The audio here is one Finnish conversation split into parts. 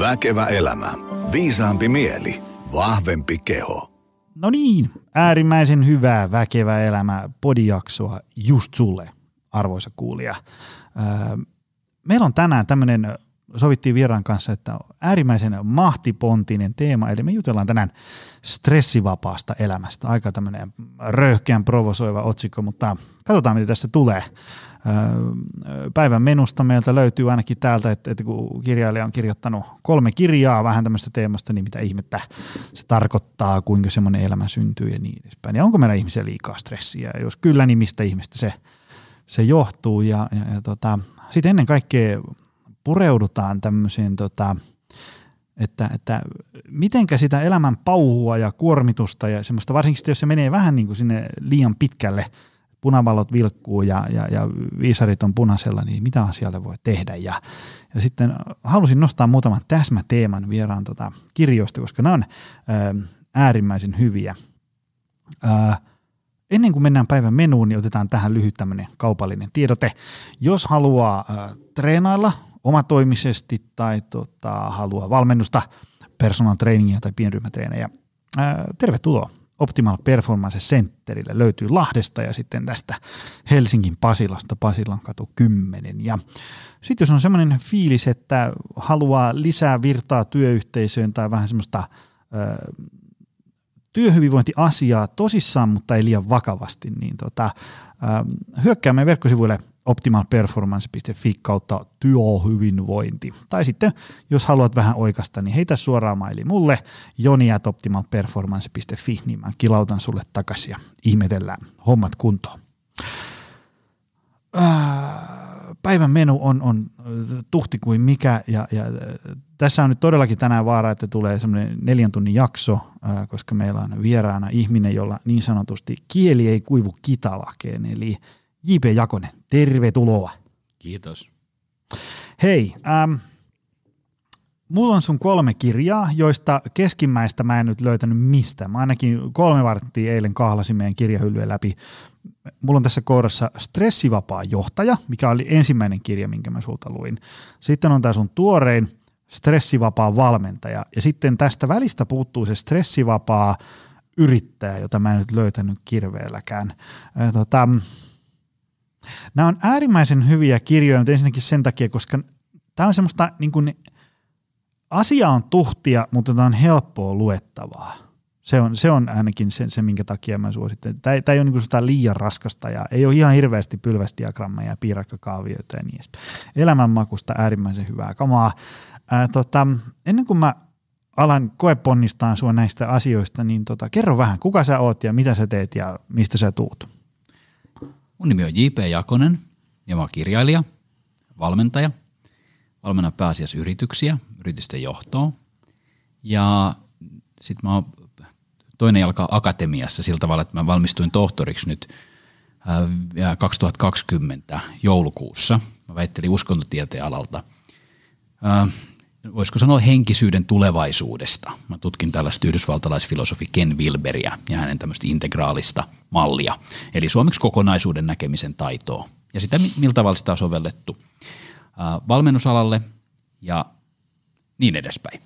Väkevä elämä. Viisaampi mieli. Vahvempi keho. No niin, äärimmäisen hyvää Väkevä elämä podijaksoa just sulle, arvoisa kuulija. Öö, meillä on tänään tämmöinen, sovittiin vieraan kanssa, että äärimmäisen mahtipontinen teema, eli me jutellaan tänään stressivapaasta elämästä. Aika tämmöinen röyhkeän provosoiva otsikko, mutta katsotaan mitä tästä tulee päivän menusta meiltä löytyy ainakin täältä, että, että kun kirjailija on kirjoittanut kolme kirjaa vähän tämmöistä teemasta, niin mitä ihmettä se tarkoittaa, kuinka semmoinen elämä syntyy ja niin edespäin. Ja onko meillä ihmisiä liikaa stressiä? Jos kyllä, niin mistä ihmistä se, se johtuu? Ja, ja, ja tota, sitten ennen kaikkea pureudutaan tämmöiseen, tota, että, että mitenkä sitä elämän pauhua ja kuormitusta ja semmoista, varsinkin jos se menee vähän niin kuin sinne liian pitkälle – punavalot vilkkuu ja, ja, ja viisarit on punaisella, niin mitä asialle voi tehdä. Ja, ja sitten halusin nostaa muutaman täsmäteeman vieraan tota kirjoista, koska nämä on ää, äärimmäisen hyviä. Ää, ennen kuin mennään päivän menuun, niin otetaan tähän lyhyt tämmöinen kaupallinen tiedote. Jos haluaa ää, treenailla omatoimisesti tai tota, haluaa valmennusta, personal trainingia tai pienryhmätreenejä, ää, tervetuloa Optimal Performance Centerille löytyy Lahdesta ja sitten tästä Helsingin Pasilasta, Pasilan katu 10. Ja sitten jos on semmoinen fiilis, että haluaa lisää virtaa työyhteisöön tai vähän semmoista ö, työhyvinvointiasiaa tosissaan, mutta ei liian vakavasti, niin tota, ö, hyökkäämme verkkosivuille – optimalperformance.fi kautta työhyvinvointi. Tai sitten, jos haluat vähän oikasta, niin heitä suoraan maili mulle joni.optimalperformance.fi, niin mä kilautan sulle takaisin ja ihmetellään hommat kuntoon. Päivän menu on, on tuhti kuin mikä, ja, ja tässä on nyt todellakin tänään vaara, että tulee semmoinen neljän tunnin jakso, koska meillä on vieraana ihminen, jolla niin sanotusti kieli ei kuivu kitalakeen, eli – J.P. Jakonen, tervetuloa. Kiitos. Hei, ähm, mulla on sun kolme kirjaa, joista keskimmäistä mä en nyt löytänyt mistä. Mä ainakin kolme varttia eilen kahlasin meidän kirjahyllyä läpi. Mulla on tässä kohdassa Stressivapaa johtaja, mikä oli ensimmäinen kirja, minkä mä sulta luin. Sitten on tämä sun tuorein Stressivapaa valmentaja. Ja sitten tästä välistä puuttuu se Stressivapaa yrittäjä, jota mä en nyt löytänyt kirveelläkään. Äh, tota, Nämä on äärimmäisen hyviä kirjoja, mutta ensinnäkin sen takia, koska tämä on semmoista, niin kuin, asia on tuhtia, mutta tämä on helppoa luettavaa. Se on, se on ainakin se, se, minkä takia mä suosittelen. Tämä, tämä ei ole niin sitä liian raskasta ja ei ole ihan hirveästi pylväsdiagrammeja ja piirakkakaavioita ja niin edespäin. Elämänmakusta äärimmäisen hyvää kamaa. Ää, tota, ennen kuin mä alan koeponnistaa sua näistä asioista, niin tota, kerro vähän, kuka sä oot ja mitä sä teet ja mistä sä tuut? Mun nimi on J.P. Jakonen ja mä oon kirjailija, valmentaja. Valmennan pääasiassa yrityksiä, yritysten johtoa. Ja sitten mä oon toinen jalka akatemiassa sillä tavalla, että mä valmistuin tohtoriksi nyt 2020 joulukuussa. Mä väittelin uskontotieteen alalta voisiko sanoa henkisyyden tulevaisuudesta. Mä tutkin tällaista yhdysvaltalaisfilosofi Ken Wilberia ja hänen tämmöistä integraalista mallia, eli suomeksi kokonaisuuden näkemisen taitoa ja sitä, millä tavalla sitä on sovellettu valmennusalalle ja niin edespäin.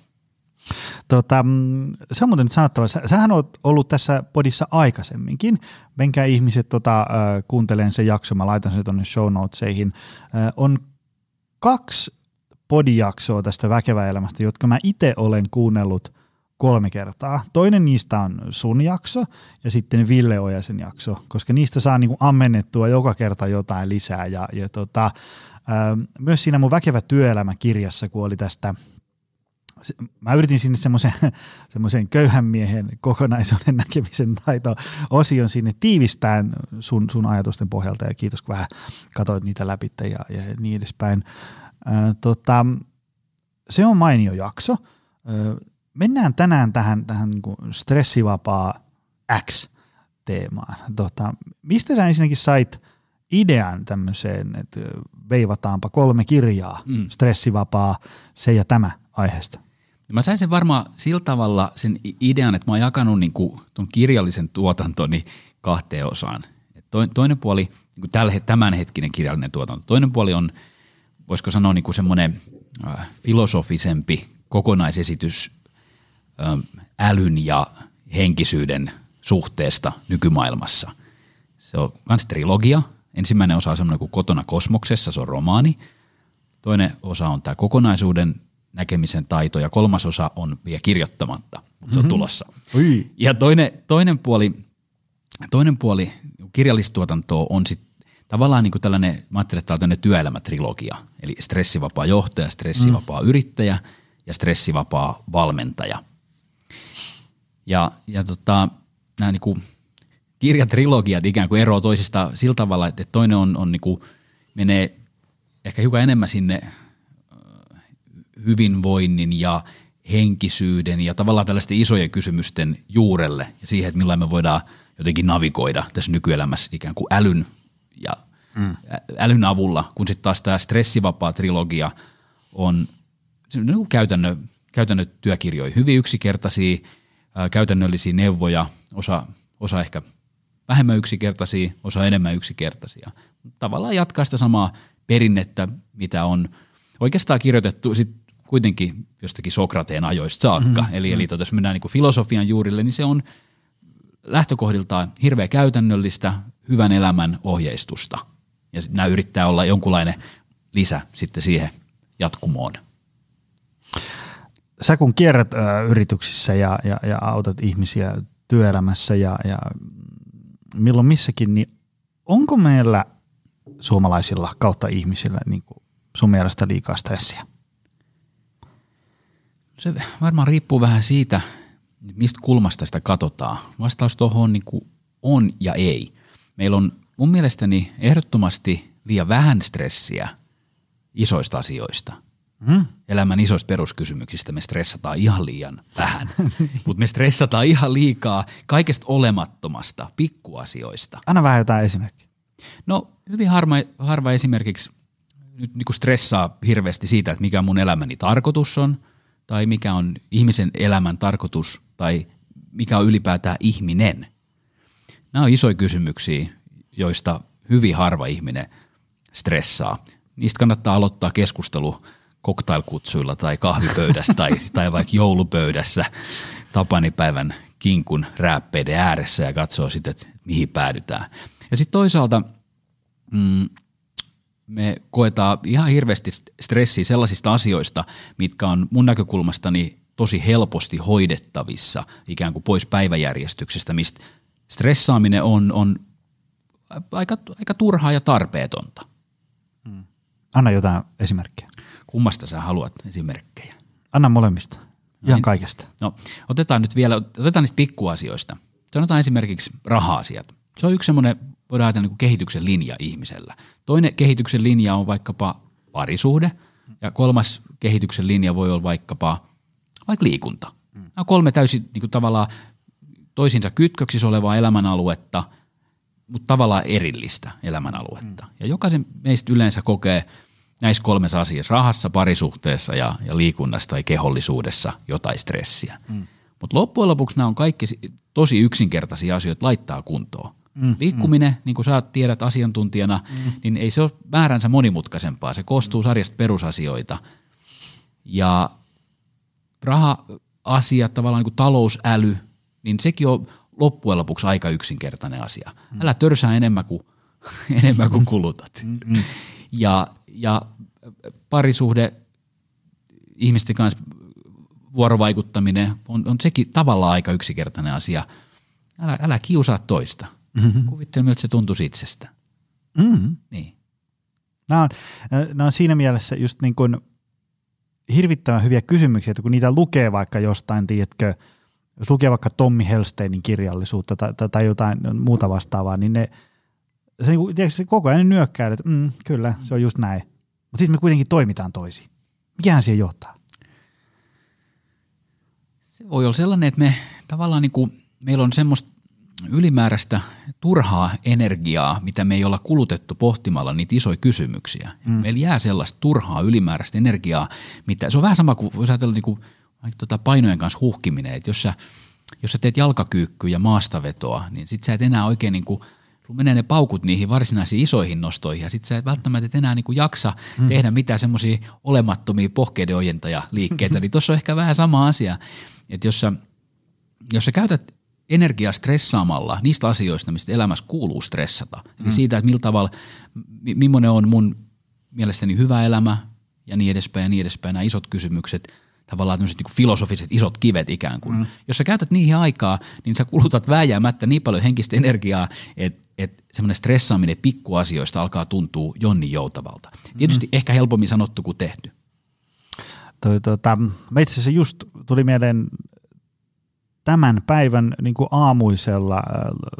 Tota, mm, se on muuten nyt sanottava, sähän oot ollut tässä podissa aikaisemminkin. Menkää ihmiset tota, kuuntelemaan se jakso, mä laitan sen tuonne show notesihin. On kaksi podijaksoa tästä väkeväelämästä, jotka mä itse olen kuunnellut kolme kertaa. Toinen niistä on sun jakso ja sitten Ville Ojasen jakso, koska niistä saa niinku ammennettua joka kerta jotain lisää. Ja, ja tota, ää, myös siinä mun Väkevä työelämä-kirjassa, kun oli tästä mä yritin sinne semmoisen, semmoisen köyhän miehen kokonaisuuden näkemisen taito osion sinne tiivistään sun, sun ajatusten pohjalta ja kiitos kun vähän katsoit niitä läpi ja, ja niin edespäin tota, se on mainio jakso. mennään tänään tähän, tähän niin kuin stressivapaa X-teemaan. Tota, mistä sä ensinnäkin sait idean tämmöiseen, että veivataanpa kolme kirjaa, mm. stressivapaa, se ja tämä aiheesta? Mä sain sen varmaan sillä tavalla sen idean, että mä oon jakanut niin kuin ton kirjallisen tuotantoni kahteen osaan. toinen puoli, niin kuin tämänhetkinen kirjallinen tuotanto, toinen puoli on – voisiko sanoa niin kuin semmoinen filosofisempi kokonaisesitys älyn ja henkisyyden suhteesta nykymaailmassa. Se on myös trilogia. Ensimmäinen osa on semmoinen kuin Kotona kosmoksessa, se on romaani. Toinen osa on tämä kokonaisuuden näkemisen taito ja kolmas osa on vielä kirjoittamatta, mutta se on tulossa. Ui. Ja toinen, toinen puoli, toinen puoli kirjallistuotantoa on sitten tavallaan niin kuin tällainen, mä ajattelen, että tämä on työelämätrilogia, eli stressivapaa johtaja, stressivapaa mm. yrittäjä ja stressivapaa valmentaja. Ja, ja tota, nämä niin kuin kirjatrilogiat ikään kuin eroavat toisista sillä tavalla, että toinen on, on niin kuin, menee ehkä hiukan enemmän sinne hyvinvoinnin ja henkisyyden ja tavallaan tällaisten isojen kysymysten juurelle ja siihen, että millä me voidaan jotenkin navigoida tässä nykyelämässä ikään kuin älyn ja mm. älyn avulla, kun sitten taas tämä stressivapaa trilogia on niin kuin käytännön, käytännön työkirjoja, hyvin yksinkertaisia, ää, käytännöllisiä neuvoja, osa, osa ehkä vähemmän yksinkertaisia, osa enemmän yksinkertaisia. Tavallaan jatkaa sitä samaa perinnettä, mitä on oikeastaan kirjoitettu sit kuitenkin jostakin Sokrateen ajoista saakka. Mm-hmm. Eli, eli tota, jos mennään niin filosofian juurille, niin se on lähtökohdiltaan hirveän käytännöllistä, hyvän elämän ohjeistusta. Ja nämä yrittää olla jonkunlainen lisä sitten siihen jatkumoon. Sä kun kierrät ö, yrityksissä ja, ja, ja autat ihmisiä työelämässä ja, ja milloin missäkin, niin onko meillä suomalaisilla kautta ihmisillä niin kuin sun mielestä liikaa stressiä? Se varmaan riippuu vähän siitä, mistä kulmasta sitä katsotaan. Vastaus tuohon on, niin kuin on ja ei. Meillä on mun mielestäni ehdottomasti liian vähän stressiä isoista asioista. Mm? Elämän isoista peruskysymyksistä me stressataan ihan liian vähän, mutta me stressataan ihan liikaa kaikesta olemattomasta, pikkuasioista. Anna vähän jotain esimerkkiä. No hyvin harva, harva esimerkiksi nyt niin kuin stressaa hirveästi siitä, että mikä mun elämäni tarkoitus on, tai mikä on ihmisen elämän tarkoitus, tai mikä on ylipäätään ihminen. Nämä on isoja kysymyksiä, joista hyvin harva ihminen stressaa. Niistä kannattaa aloittaa keskustelu koktailkutsuilla tai kahvipöydässä tai, tai vaikka joulupöydässä tapanipäivän kinkun rääppeiden ääressä ja katsoo sitten, että mihin päädytään. Ja sitten toisaalta mm, me koetaan ihan hirveästi stressiä sellaisista asioista, mitkä on mun näkökulmastani tosi helposti hoidettavissa ikään kuin pois päiväjärjestyksestä, mistä stressaaminen on, on aika, aika turhaa ja tarpeetonta. Anna jotain esimerkkiä. Kummasta sä haluat esimerkkejä? Anna molemmista. Ihan niin. kaikesta. No, otetaan nyt vielä, otetaan niistä pikkuasioista. Sanotaan esimerkiksi raha-asiat. Se on yksi semmoinen, voidaan ajatella niin kehityksen linja ihmisellä. Toinen kehityksen linja on vaikkapa parisuhde, ja kolmas kehityksen linja voi olla vaikkapa vaikka liikunta. Nämä on kolme täysin niin kuin tavallaan toisinsa kytköksissä olevaa elämänaluetta, mutta tavallaan erillistä elämänaluetta. Ja jokaisen meistä yleensä kokee näissä kolmessa asiassa, rahassa, parisuhteessa ja, ja liikunnassa tai kehollisuudessa jotain stressiä. Mm. Mutta loppujen lopuksi nämä on kaikki si- tosi yksinkertaisia asioita laittaa kuntoon. Mm, Liikkuminen, niin kuin sä tiedät asiantuntijana, mm. niin ei se ole määränsä monimutkaisempaa. Se koostuu sarjasta perusasioita. Ja raha-asiat, tavallaan niin kuin talousäly, niin sekin on loppujen lopuksi aika yksinkertainen asia. Älä törsää enemmän kuin, enemmän kuin kulutat. Ja, ja parisuhde, ihmisten kanssa vuorovaikuttaminen on, on sekin tavallaan aika yksinkertainen asia. Älä, älä kiusaa toista. Mm-hmm. Kuvittele, miltä se tuntuisi itsestä. Mm. Niin. Nämä on, nämä on siinä mielessä just niin kuin hirvittävän hyviä kysymyksiä, että kun niitä lukee vaikka jostain, tiedätkö, jos lukee vaikka Tommi Helsteinin kirjallisuutta tai, tai, tai jotain muuta vastaavaa, niin ne, se, niin kuin, tiedätkö, se koko ajan nyökkää, että mm, kyllä, se on just näin. Mutta sitten me kuitenkin toimitaan toisin. Mikähän siihen johtaa? Se voi olla sellainen, että me tavallaan niin kuin, meillä on semmoista ylimääräistä turhaa energiaa, mitä me ei olla kulutettu pohtimalla niitä isoja kysymyksiä. Mm. Meillä jää sellaista turhaa ylimääräistä energiaa, mitä, se on vähän sama kuin jos ajatella niin kuin, tota painojen kanssa huhkiminen, että jos sä, jos sä teet jalkakyykkyä ja maastavetoa, niin sit sä et enää oikein niin kuin sulla menee ne paukut niihin varsinaisiin isoihin nostoihin ja sitten sä et välttämättä et enää niin kuin jaksa mm. tehdä mitään semmoisia olemattomia pohkeiden liikkeitä. niin tuossa on ehkä vähän sama asia, että jos sä, jos sä käytät energiaa stressaamalla niistä asioista, mistä elämässä kuuluu stressata, mm. eli siitä, että millä tavalla, millainen on mun mielestäni hyvä elämä ja niin edespäin ja niin edespäin, nämä isot kysymykset – tavallaan tämmöiset niin filosofiset isot kivet ikään kuin. Mm. Jos sä käytät niihin aikaa, niin sä kulutat vääjäämättä niin paljon henkistä energiaa, että et semmoinen stressaaminen pikkuasioista alkaa tuntua jonni joutavalta. Tietysti mm. ehkä helpommin sanottu kuin tehty. Toi, tota, itse asiassa just tuli mieleen tämän päivän niin kuin aamuisella äh,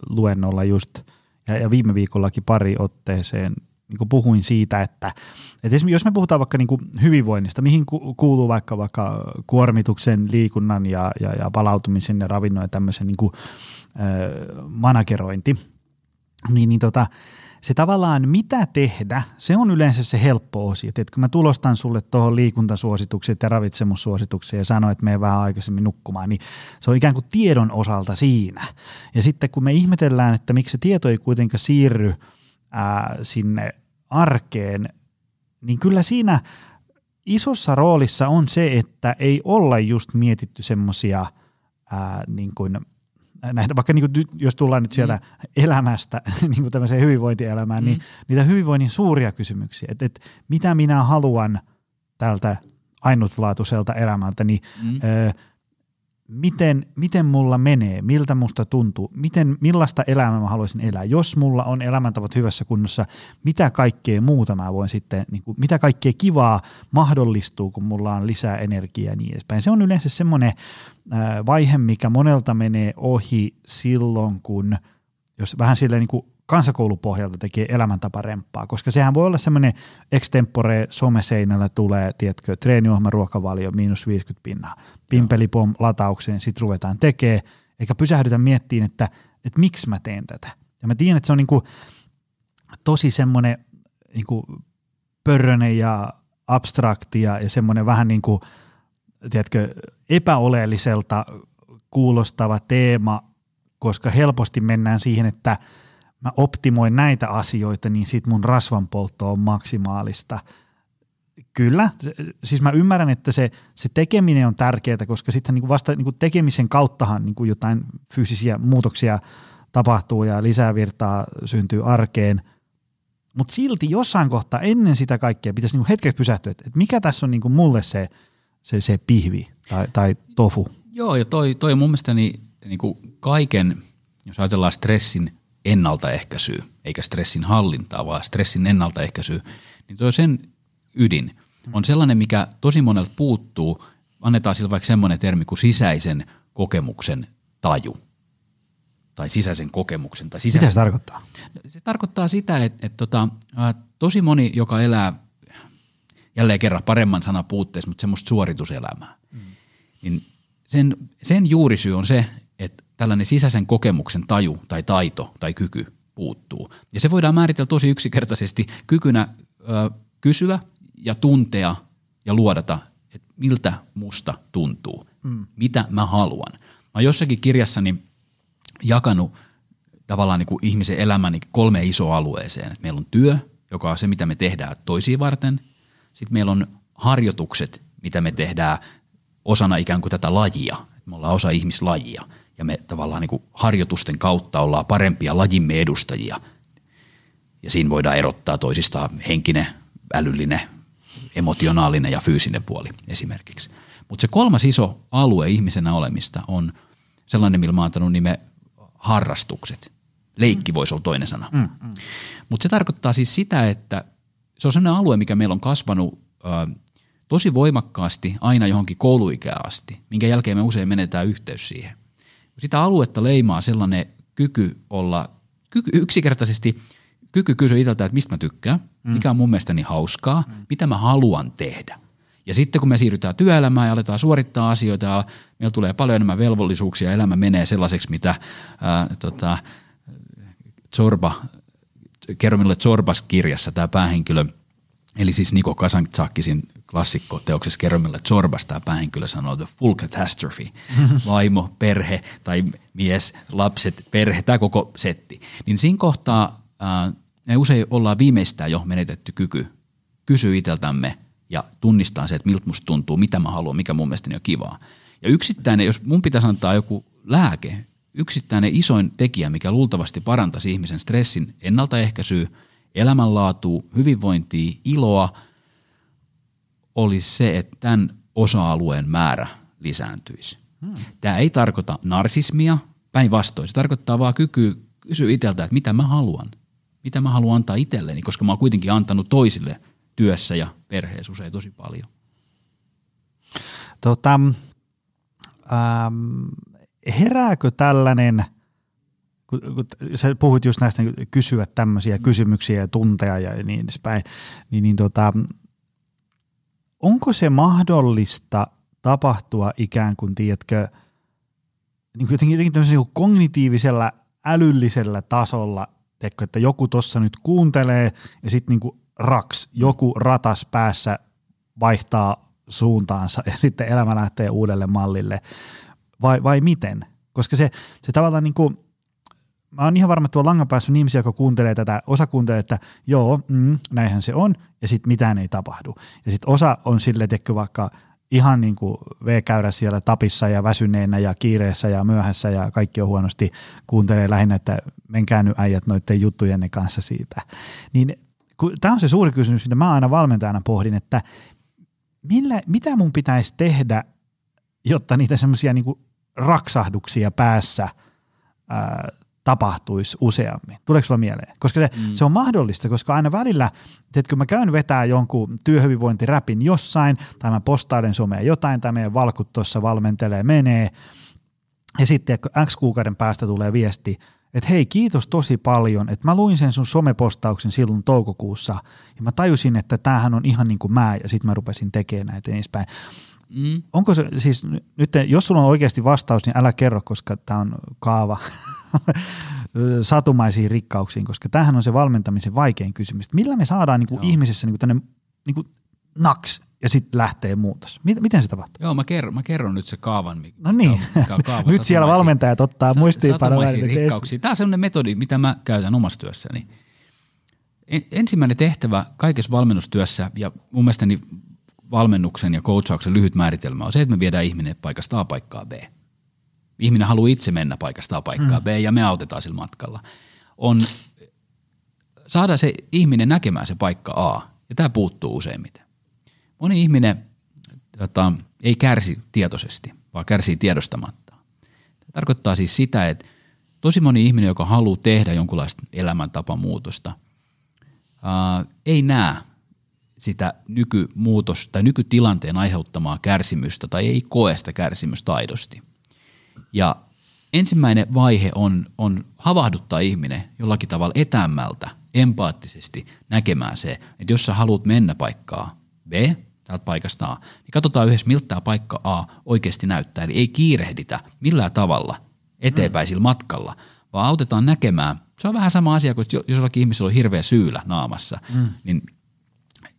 luennolla just, ja, ja viime viikollakin pari otteeseen niin kuin puhuin siitä, että, että jos me puhutaan vaikka niin kuin hyvinvoinnista, mihin kuuluu vaikka, vaikka kuormituksen, liikunnan ja, ja, ja palautumisen ja ravinnon ja tämmöisen niin kuin, äh, managerointi, niin, niin tota, se tavallaan mitä tehdä, se on yleensä se helppo osio. kun mä tulostan sulle tuohon liikuntasuositukset ja ravitsemussuositukset ja sanoin, että me vähän aikaisemmin nukkumaan, niin se on ikään kuin tiedon osalta siinä. Ja sitten kun me ihmetellään, että miksi se tieto ei kuitenkaan siirry – ää, sinne arkeen, niin kyllä siinä isossa roolissa on se, että ei olla just mietitty semmoisia niin kuin, näitä, vaikka niin kuin, jos tullaan nyt sieltä mm. elämästä niin kuin tämmöiseen hyvinvointielämään, niin mm. niin niitä hyvinvoinnin suuria kysymyksiä, että, että mitä minä haluan tältä ainutlaatuiselta elämältä, niin mm. ö, miten, miten mulla menee, miltä musta tuntuu, miten, millaista elämää mä haluaisin elää. Jos mulla on elämäntavat hyvässä kunnossa, mitä kaikkea muuta mä voin sitten, niin kuin, mitä kaikkea kivaa mahdollistuu, kun mulla on lisää energiaa ja niin edespäin. Se on yleensä semmoinen vaihe, mikä monelta menee ohi silloin, kun jos vähän silleen niin kuin kansakoulupohjalta tekee elämäntaparemppaa, koska sehän voi olla semmoinen extempore someseinällä tulee, tiedätkö, treeniohjelma, ruokavalio, miinus 50 pinnaa, pimpelipom lataukseen, sitten ruvetaan tekee, eikä pysähdytä miettiin, että, että miksi mä teen tätä. Ja mä tiedän, että se on niin kuin tosi semmoinen niin kuin pörrönen ja abstraktia ja semmoinen vähän niin kuin, tiedätkö, epäoleelliselta kuulostava teema, koska helposti mennään siihen, että – mä optimoin näitä asioita, niin sit mun rasvanpoltto on maksimaalista. Kyllä, siis mä ymmärrän, että se, se tekeminen on tärkeää, koska sitten niin vasta niin tekemisen kauttahan niin jotain fyysisiä muutoksia tapahtuu ja lisää virtaa syntyy arkeen. Mutta silti jossain kohtaa ennen sitä kaikkea pitäisi niin hetkeksi pysähtyä, että, mikä tässä on niin mulle se, se, se pihvi tai, tai tofu. Joo, ja toi, toi mun mielestä niin, niin kaiken, jos ajatellaan stressin ennaltaehkäisyä, eikä stressin hallintaa, vaan stressin ennaltaehkäisyä, niin tuo sen ydin on sellainen, mikä tosi monelta puuttuu. Annetaan sillä vaikka semmoinen termi kuin sisäisen kokemuksen taju tai sisäisen kokemuksen. Tai sisäisen. Mitä se tarkoittaa? Se tarkoittaa sitä, että, että tota, tosi moni, joka elää jälleen kerran paremman sanan puutteessa, mutta semmoista suorituselämää, mm. niin sen, sen juurisyy on se, tällainen sisäisen kokemuksen taju tai taito tai kyky puuttuu. Ja se voidaan määritellä tosi yksinkertaisesti kykynä ö, kysyä ja tuntea ja luodata, että miltä musta tuntuu, mm. mitä mä haluan. Mä oon jossakin kirjassani jakanut tavallaan niin kuin ihmisen elämän kolme isoa alueeseen. Et meillä on työ, joka on se, mitä me tehdään toisiin varten. Sitten meillä on harjoitukset, mitä me tehdään osana ikään kuin tätä lajia. Me ollaan osa ihmislajia ja me tavallaan niin kuin harjoitusten kautta ollaan parempia lajimme edustajia. Ja siinä voidaan erottaa toisistaan henkinen, älyllinen, emotionaalinen ja fyysinen puoli esimerkiksi. Mutta se kolmas iso alue ihmisenä olemista on sellainen, millä mä oon antanut nime harrastukset. Leikki voisi olla toinen sana. Mm, mm. Mutta se tarkoittaa siis sitä, että se on sellainen alue, mikä meillä on kasvanut ö, tosi voimakkaasti aina johonkin kouluikään asti, minkä jälkeen me usein menetään yhteys siihen sitä aluetta leimaa sellainen kyky olla, kyky, yksinkertaisesti kyky kysyä itseltä, että mistä mä tykkään, mm. mikä on mun mielestäni hauskaa, mm. mitä mä haluan tehdä. Ja sitten kun me siirrytään työelämään ja aletaan suorittaa asioita ja meillä tulee paljon enemmän velvollisuuksia, elämä menee sellaiseksi, mitä ää, tota, Zorba, kerro minulle Zorbas kirjassa tämä päähenkilö, eli siis Niko Kasantsakisin klassikko teoksessa Kerromilla Zorbasta tämä päähenkilö sanoo the full catastrophe, vaimo, perhe tai mies, lapset, perhe, tämä koko setti. Niin siinä kohtaa ää, me usein ollaan viimeistään jo menetetty kyky kysyä itseltämme ja tunnistaa se, että miltä musta tuntuu, mitä mä haluan, mikä mun mielestäni on kivaa. Ja yksittäinen, jos mun pitäisi antaa joku lääke, yksittäinen isoin tekijä, mikä luultavasti parantaisi ihmisen stressin ennaltaehkäisyä, elämänlaatua, hyvinvointia, iloa, olisi se, että tämän osa-alueen määrä lisääntyisi. Hmm. Tämä ei tarkoita narsismia, päinvastoin. Se tarkoittaa vaan kykyä kysyä itseltä, että mitä mä haluan. Mitä mä haluan antaa itselleni, koska mä oon kuitenkin antanut toisille työssä ja perheessä usein tosi paljon. Tota, ähm, herääkö tällainen, kun, kun sä puhut just näistä niin kysyä tämmöisiä mm. kysymyksiä ja tunteja ja niin edespäin, niin, niin tota, onko se mahdollista tapahtua ikään kuin, tiedätkö, niin jotenkin, jotenkin niin kognitiivisella, älyllisellä tasolla, tiedätkö, että joku tuossa nyt kuuntelee ja sitten niin raks, joku ratas päässä vaihtaa suuntaansa ja sitten elämä lähtee uudelle mallille vai, vai miten? Koska se, se tavallaan niin kuin, mä oon ihan varma, että tuolla langan päässä on ihmisiä, jotka kuuntelee tätä, osa kuuntelee, että joo, mm, näinhän se on, ja sitten mitään ei tapahdu. Ja sitten osa on sille tekky vaikka ihan niin kuin V-käyrä siellä tapissa ja väsyneenä ja kiireessä ja myöhässä ja kaikki on huonosti, kuuntelee lähinnä, että menkää nyt äijät noiden juttujenne kanssa siitä. Niin tämä on se suuri kysymys, mitä mä aina valmentajana pohdin, että millä, mitä mun pitäisi tehdä, jotta niitä semmoisia niin raksahduksia päässä ää, tapahtuisi useammin. Tuleeko sulla mieleen? Koska se, mm. se on mahdollista, koska aina välillä, että kun mä käyn vetää jonkun työhyvinvointiräpin jossain, tai mä postailen someen jotain, tai meidän valkut tuossa valmentelee, menee, ja sitten X kuukauden päästä tulee viesti, että hei kiitos tosi paljon, että mä luin sen sun somepostauksen silloin toukokuussa, ja mä tajusin, että tämähän on ihan niin kuin mä, ja sitten mä rupesin tekemään näitä edespäin. Mm. Onko se siis nyt, jos sulla on oikeasti vastaus, niin älä kerro, koska tämä on kaava satumaisiin rikkauksiin, koska tämähän on se valmentamisen vaikein kysymys. Millä me saadaan niin kuin ihmisessä niin kuin tänne niin kuin naks ja sitten lähtee muutos. Miten se tapahtuu? Joo, mä kerron, mä kerron nyt se kaavan. Mikä, no niin, mikä on kaava, nyt siellä valmentajat ottaa sa- muistiinpanoja. Tämä on sellainen metodi, mitä mä käytän omassa työssäni. Ensimmäinen tehtävä kaikessa valmennustyössä ja mun mielestäni valmennuksen ja coachauksen lyhyt määritelmä on se, että me viedään ihminen paikasta A paikkaa B. Ihminen haluaa itse mennä paikasta A paikkaa mm. B ja me autetaan sillä matkalla. On saada se ihminen näkemään se paikka A ja tämä puuttuu useimmiten. Moni ihminen jota, ei kärsi tietoisesti, vaan kärsii tiedostamatta. Tämä tarkoittaa siis sitä, että tosi moni ihminen, joka haluaa tehdä jonkunlaista elämäntapamuutosta, ää, ei näe sitä nykymuutos tai nykytilanteen aiheuttamaa kärsimystä tai ei koe sitä kärsimystä aidosti. Ja ensimmäinen vaihe on, on havahduttaa ihminen jollakin tavalla etämmältä, empaattisesti näkemään se, että jos sä haluat mennä paikkaa B, täältä paikasta A, niin katsotaan yhdessä, miltä tämä paikka A oikeasti näyttää. Eli ei kiirehditä millään tavalla eteenpäin sillä matkalla, vaan autetaan näkemään. Se on vähän sama asia kuin jos jollakin ihmisellä on hirveä syylä naamassa, mm. niin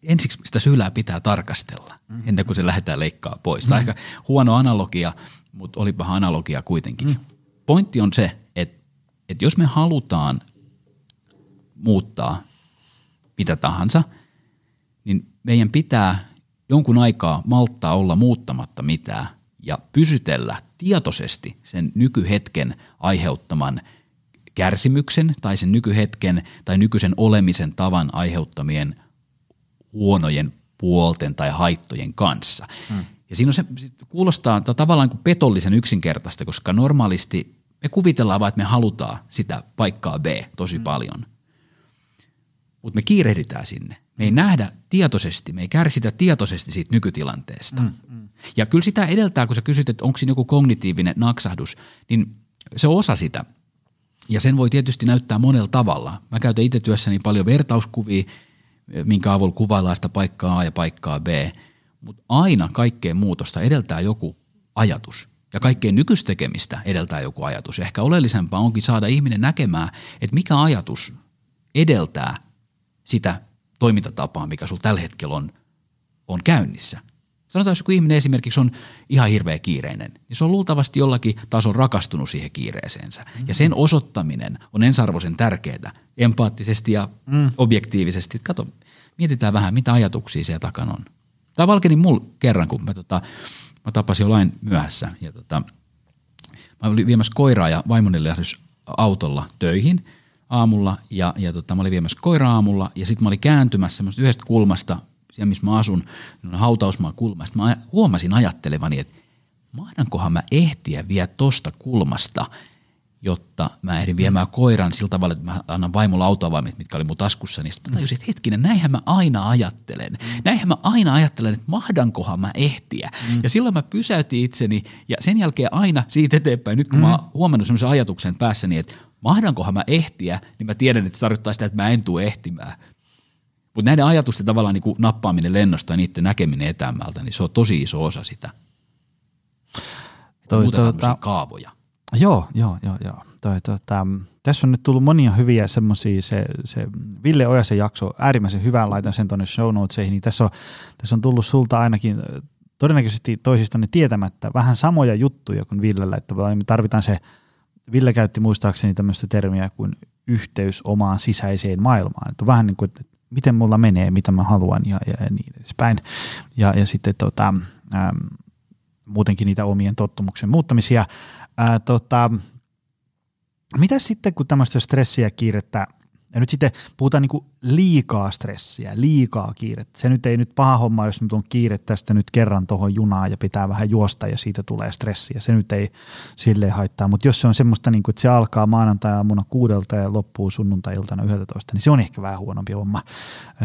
ensiksi sitä syylää pitää tarkastella mm. ennen kuin se lähdetään leikkaa pois. Mm. Tämä on ehkä huono analogia, mutta olipahan analogia kuitenkin. Mm. Pointti on se, että, että jos me halutaan muuttaa mitä tahansa, niin meidän pitää jonkun aikaa malttaa olla muuttamatta mitään ja pysytellä tietoisesti sen nykyhetken aiheuttaman kärsimyksen tai sen nykyhetken tai nykyisen olemisen tavan aiheuttamien huonojen puolten tai haittojen kanssa. Hmm. Ja siinä on se, kuulostaa tavallaan kuin petollisen yksinkertaista, koska normaalisti me kuvitellaan vain, että me halutaan sitä paikkaa B tosi hmm. paljon. Mutta me kiirehditään sinne. Me ei nähdä tietoisesti, me ei kärsitä tietoisesti siitä nykytilanteesta. Hmm. Hmm. Ja kyllä sitä edeltää, kun sä kysyt, että onko siinä joku kognitiivinen naksahdus, niin se on osa sitä. Ja sen voi tietysti näyttää monella tavalla. Mä käytän itse työssäni paljon vertauskuvia, minkä avulla kuvaillaan sitä paikkaa A ja paikkaa B. Mutta aina kaikkeen muutosta edeltää joku ajatus. Ja kaikkeen nykyistekemistä edeltää joku ajatus. Ja ehkä oleellisempaa onkin saada ihminen näkemään, että mikä ajatus edeltää sitä toimintatapaa, mikä sulla tällä hetkellä on on käynnissä. Sanotaan, jos joku ihminen esimerkiksi on ihan hirveä kiireinen, niin se on luultavasti jollakin tason rakastunut siihen kiireeseensä. Ja sen osoittaminen on ensarvoisen tärkeää empaattisesti ja mm. objektiivisesti. Kato, mietitään vähän, mitä ajatuksia siellä takana on. Tämä valkeni mulla kerran, kun mä, tota, mä tapasin jo lain myöhässä. Ja tota, mä olin viemässä koiraa ja vaimoni lähdys autolla töihin aamulla. Ja, ja tota, mä olin viemässä koiraa aamulla ja sitten mä olin kääntymässä yhdestä kulmasta, siellä missä mä asun, hautausmaan kulmasta. Mä huomasin ajattelevani, että mahdankohan mä ehtiä vielä tosta kulmasta – jotta mä ehdin viemään koiran sillä tavalla, että mä annan vaimolla autoavaimet, mitkä oli mun taskussa, niin sitten mä tajusin, että hetkinen, näinhän mä aina ajattelen. Näinhän mä aina ajattelen, että mahdankohan mä ehtiä. Mm. Ja silloin mä pysäytin itseni ja sen jälkeen aina siitä eteenpäin, nyt kun mm. mä oon huomannut semmoisen ajatuksen päässäni, että mahdankohan mä ehtiä, niin mä tiedän, että se tarkoittaa sitä, että mä en tule ehtimään. Mutta näiden ajatusten tavallaan niin kuin nappaaminen lennosta ja niiden näkeminen etämältä, niin se on tosi iso osa sitä. Toi, tuota, kaavoja. Joo, joo, joo, joo. Toi, tota, tässä on nyt tullut monia hyviä semmoisia, se, se Ville Ojasen jakso, äärimmäisen hyvä, laitan sen tuonne show notesihin, niin tässä on, tässä on tullut sulta ainakin todennäköisesti toisistanne tietämättä vähän samoja juttuja kuin Villellä, että me tarvitaan se, Ville käytti muistaakseni tämmöistä termiä kuin yhteys omaan sisäiseen maailmaan, että vähän niin kuin, että miten mulla menee, mitä mä haluan ja, ja, ja niin edespäin. Ja, ja sitten tota, ähm, muutenkin niitä omien tottumuksen muuttamisia. Ää, tota, mitä sitten, kun tämmöistä stressiä ja kiirettä, ja nyt sitten puhutaan niin liikaa stressiä, liikaa kiirettä. Se nyt ei nyt paha homma, jos nyt on kiire tästä nyt kerran tuohon junaan ja pitää vähän juosta ja siitä tulee stressiä. Se nyt ei silleen haittaa, mutta jos se on semmoista, niin kuin, että se alkaa maanantai-aamuna kuudelta ja loppuu sunnuntai-iltana 11, niin se on ehkä vähän huonompi homma.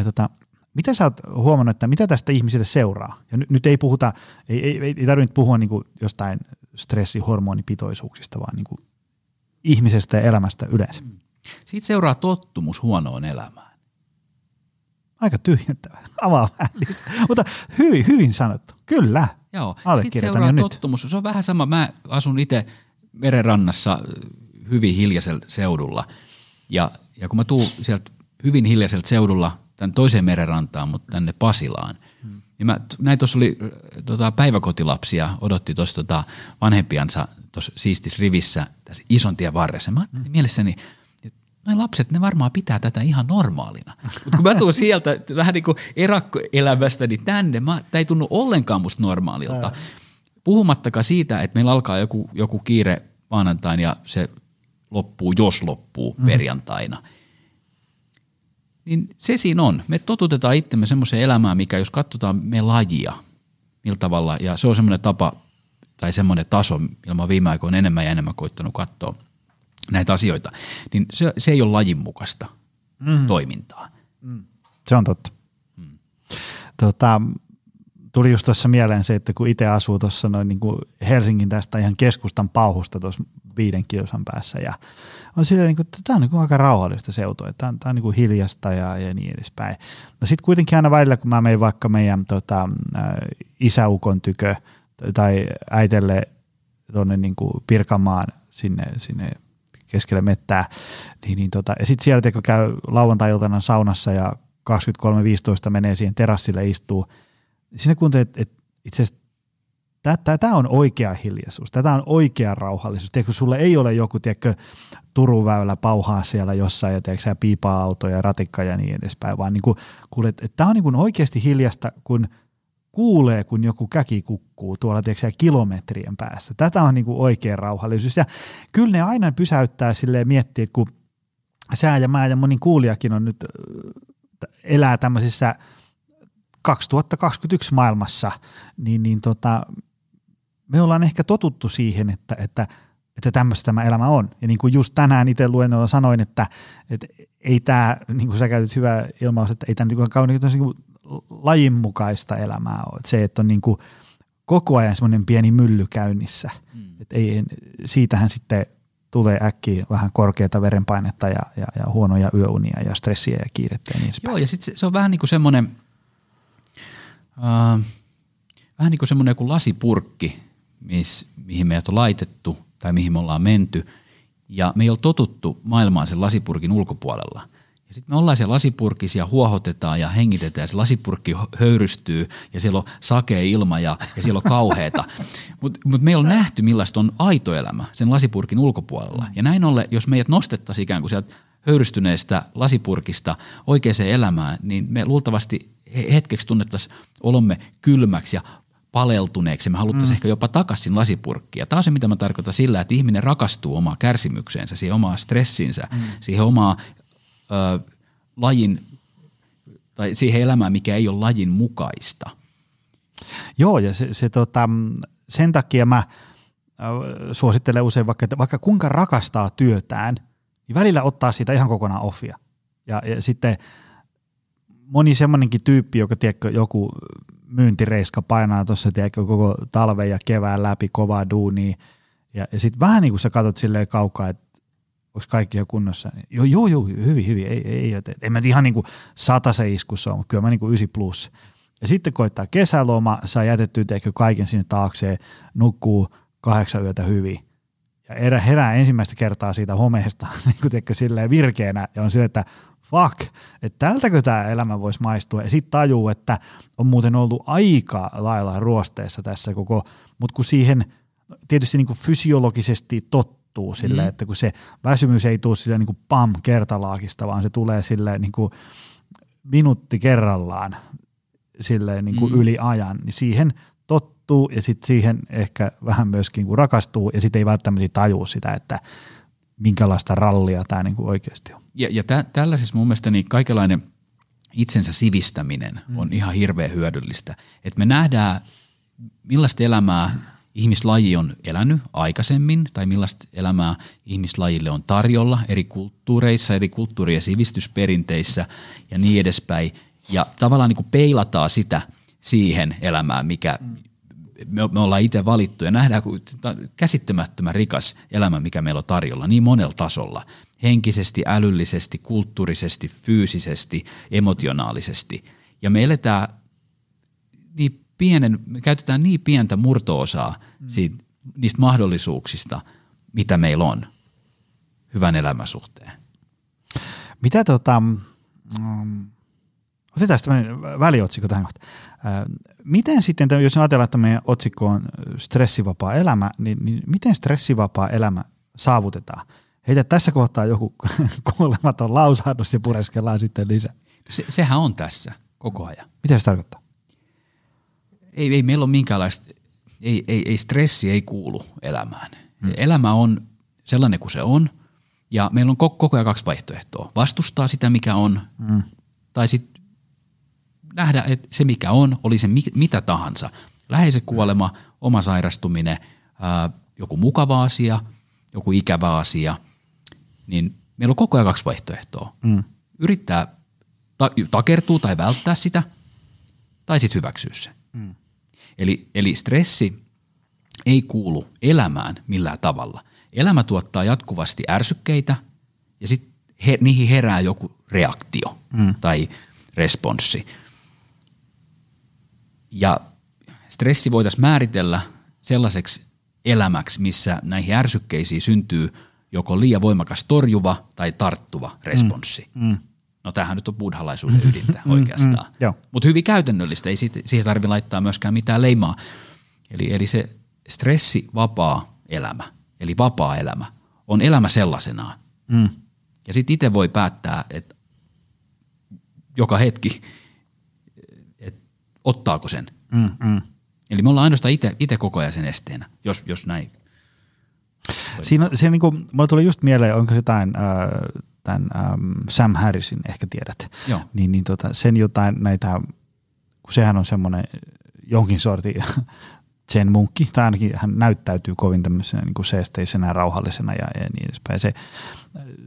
Tota, mitä sä oot huomannut, että mitä tästä ihmisille seuraa? Ja nyt, nyt ei puhuta, ei, ei, ei, ei tarvitse puhua niin kuin jostain stressihormonipitoisuuksista, vaan niin kuin ihmisestä ja elämästä yleensä. Mm. Siitä seuraa tottumus huonoon elämään. Aika tyhjentävä. Avaa vähän lisää. Mutta hyvin, hyvin sanottu. Kyllä. Joo. Sitten seuraa tottumus. Se on vähän sama. Mä asun itse merenrannassa hyvin hiljaisella seudulla. Ja, ja kun mä tuun sieltä hyvin hiljaiselta seudulla tämän toiseen merenrantaan, mutta tänne Pasilaan – niin mä, näin tuossa oli tota, päiväkotilapsia, odotti tuossa tota, vanhempiansa tuossa siistis rivissä tässä ison tien varressa. Mä ajattelin mm. mielessäni, noin lapset, ne varmaan pitää tätä ihan normaalina. Mutta kun mä tuun sieltä vähän niin kuin erakkoelämästä niin tänne, tämä ei tunnu ollenkaan musta normaalilta. Puhumattakaan siitä, että meillä alkaa joku, joku kiire maanantain ja se loppuu, jos loppuu mm. perjantaina – niin se siinä on. Me totutetaan itsemme semmoiseen elämään, mikä jos katsotaan me lajia, millä tavalla, ja se on semmoinen tapa tai semmoinen taso, millä mä viime aikoina enemmän ja enemmän koittanut katsoa näitä asioita, niin se, se ei ole lajin mukaista mm. toimintaa. Mm. Se on totta. Mm. Tota, tuli just tuossa mieleen se, että kun itse asuu tuossa noin niin kuin Helsingin tästä ihan keskustan pauhusta tuossa viiden kilsan päässä ja on silleen, niin kuin, että tämä on niin kuin aika rauhallista seutua, että tämä on, tämä on niin kuin hiljasta ja, ja niin edespäin. No sitten kuitenkin aina välillä, kun mä menen vaikka meidän tota, isäukon tykö tai äitelle tuonne niin kuin Pirkanmaan sinne, sinne keskelle mettää, niin, niin tota, ja sitten siellä teko käy lauantai-iltana saunassa ja 23.15 menee siihen terassille istuu, sinne kuuntelee, että, että itse asiassa Tämä on oikea hiljaisuus, tätä on oikea rauhallisuus. Tiedätkö, sulle ei ole joku tiedätkö, Turun väylä pauhaa siellä jossain ja tiedätkö, piipaa autoja ja ratikka ja niin edespäin, vaan niin kuin, kuulet, että tämä on niin kuin oikeasti hiljasta, kun kuulee, kun joku käki kukkuu tuolla tiedätkö, kilometrien päässä. Tätä on niin kuin oikea rauhallisuus. Ja kyllä ne aina pysäyttää silleen miettiä, että kun sää ja mä ja moni kuulijakin on nyt elää tämmöisissä 2021 maailmassa, niin, niin tota, me ollaan ehkä totuttu siihen, että, että, että tämmöistä tämä elämä on. Ja niin kuin just tänään itse luennolla sanoin, että, että ei tämä, niin kuin sä käytit hyvä ilmaus, että ei tämä niin kuin lajinmukaista elämää ole. Että se, että on niin kuin koko ajan semmoinen pieni mylly käynnissä. Mm. Että ei, siitähän sitten tulee äkkiä vähän korkeata verenpainetta ja, ja, ja huonoja yöunia ja stressiä ja kiirettä ja niin Joo, ja sitten se, se on vähän niin kuin semmoinen, äh, vähän niin kuin semmoinen kuin lasipurkki, miss, mihin meidät on laitettu tai mihin me ollaan menty, ja me ei ole totuttu maailmaan sen lasipurkin ulkopuolella. Ja sitten me ollaan siellä lasipurkissa ja huohotetaan ja hengitetään ja se lasipurkki höyrystyy ja siellä on sakea ilma ja, ja siellä on kauheeta. Mutta mut meillä on nähty millaista on aito elämä sen lasipurkin ulkopuolella. Ja näin ollen, jos meidät nostettaisiin ikään kuin sieltä höyrystyneestä lasipurkista oikeaan elämään, niin me luultavasti hetkeksi tunnettaisiin olomme kylmäksi ja paleltuneeksi. Me haluttaisiin mm. ehkä jopa takaisin lasipurkkia. Tämä on se, mitä mä tarkoitan sillä, että ihminen rakastuu omaa kärsimykseensä, siihen omaa stressinsä, mm. siihen omaa ö, lajin tai siihen elämään, mikä ei ole lajin mukaista. Joo, ja se, se tota, sen takia mä suosittelen usein vaikka, että vaikka kuinka rakastaa työtään, niin välillä ottaa siitä ihan kokonaan offia. Ja, ja sitten moni semmoinenkin tyyppi, joka tiedätkö, joku myyntireiska painaa tuossa koko talven ja kevään läpi kovaa duunia, ja, ja sitten vähän niin kuin sä katsot silleen kaukaa, että onko kaikki jo kunnossa. Joo, joo, joo, hyvin, hyvin. Ei, ei, ei, en mä ihan niin kuin se iskussa ole, mutta kyllä mä niin kuin 9 plus. Ja sitten koittaa kesäloma, saa jätettyä teikö kaiken sinne taakseen, nukkuu kahdeksan yötä hyvin. Ja erä, herää ensimmäistä kertaa siitä homeesta niin kuin teikö, silleen virkeänä ja on sille, että fuck, että tältäkö tämä elämä voisi maistua. Ja sitten tajuu, että on muuten ollut aika lailla ruosteessa tässä koko, mutta kun siihen tietysti niin kuin fysiologisesti tottuu, muuttuu silleen, mm. että kun se väsymys ei tule silleen niin kuin pam kertalaakista, vaan se tulee silleen niin kuin minuutti kerrallaan silleen niin kuin mm. yli ajan, niin siihen tottuu ja sitten siihen ehkä vähän myöskin kun rakastuu ja sitten ei välttämättä tajua sitä, että minkälaista rallia tämä niin kuin oikeasti on. Ja, ja tä, tällaisessa mun mielestä niin kaikenlainen itsensä sivistäminen mm. on ihan hirveän hyödyllistä. Että me nähdään, millaista elämää ihmislaji on elänyt aikaisemmin tai millaista elämää ihmislajille on tarjolla eri kulttuureissa, eri kulttuuri- ja sivistysperinteissä ja niin edespäin. Ja tavallaan niin kuin peilataan sitä siihen elämään, mikä me, ollaan itse valittu ja nähdään käsittämättömän rikas elämä, mikä meillä on tarjolla niin monella tasolla. Henkisesti, älyllisesti, kulttuurisesti, fyysisesti, emotionaalisesti. Ja me eletään niin pienen, me käytetään niin pientä murtoosaa mm. siitä, niistä mahdollisuuksista, mitä meillä on hyvän elämän suhteen. Mitä tota, um, otetaan tämmöinen väliotsikko tähän kohtaan. Miten sitten, jos ajatellaan, että meidän otsikko on stressivapaa elämä, niin, niin miten stressivapaa elämä saavutetaan? Heitä tässä kohtaa joku kuolematon lausahdus ja pureskellaan sitten lisää. Se, sehän on tässä koko ajan. Mitä se tarkoittaa? Ei, ei meillä ole minkäänlaista, ei, ei, ei stressi ei kuulu elämään. Hmm. Elämä on sellainen kuin se on ja meillä on koko, koko ajan kaksi vaihtoehtoa. Vastustaa sitä, mikä on, hmm. tai sitten nähdä, että se mikä on, oli se mitä tahansa. Läheisen kuolema, oma sairastuminen, ää, joku mukava asia, joku ikävä asia, niin meillä on koko ajan kaksi vaihtoehtoa. Mm. Yrittää ta- takertua tai välttää sitä, tai sitten hyväksyä se. Mm. Eli, eli stressi ei kuulu elämään millään tavalla. Elämä tuottaa jatkuvasti ärsykkeitä ja sitten he, niihin herää joku reaktio mm. tai responssi. Ja stressi voitaisiin määritellä sellaiseksi elämäksi, missä näihin ärsykkeisiin syntyy joko liian voimakas torjuva tai tarttuva responssi. Mm. Mm. No tämähän nyt on buddhalaisuuden ydintä mm, oikeastaan. Mm, mm, Mutta hyvin käytännöllistä, ei siitä, siihen tarvitse laittaa myöskään mitään leimaa. Eli, eli se stressivapaa elämä, eli vapaa elämä, on elämä sellaisenaan. Mm. Ja sitten itse voi päättää, että joka hetki, että ottaako sen. Mm, mm. Eli me ollaan ainoastaan itse koko ajan sen esteenä, jos, jos näin. Siinä, siinä niin kuin, mulla tuli just mieleen, onko jotain äh, tämän ähm, Sam Harrisin, ehkä tiedät, Joo. niin, niin tota, sen jotain näitä, kun sehän on semmoinen jonkin sorti sen munkki, tai ainakin hän näyttäytyy kovin tämmöisenä niin seesteisenä ja rauhallisena ja, ja niin edespäin. Se,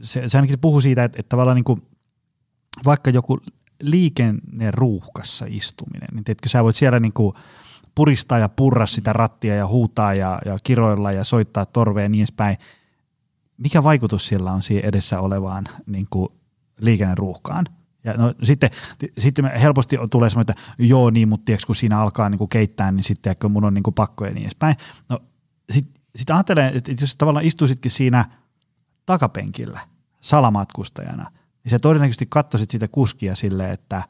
se, se ainakin puhuu siitä, että, että tavallaan niin kuin, vaikka joku liikenneruuhkassa istuminen, niin teetkö sä voit siellä niin kuin puristaa ja purra sitä rattia ja huutaa ja, ja kiroilla ja soittaa torvea ja niin edespäin, mikä vaikutus sillä on siihen edessä olevaan niin kuin liikenneruuhkaan. Ja no, sitten, sitten helposti tulee semmoinen, että joo niin, mutta tiiäks, kun siinä alkaa niin kuin keittää, niin sitten kun mun on niin kuin pakko ja niin edespäin. No, sitten sit ajattelen, että jos tavallaan istuisitkin siinä takapenkillä salamatkustajana, niin sä todennäköisesti katsoisit sitä kuskia silleen, että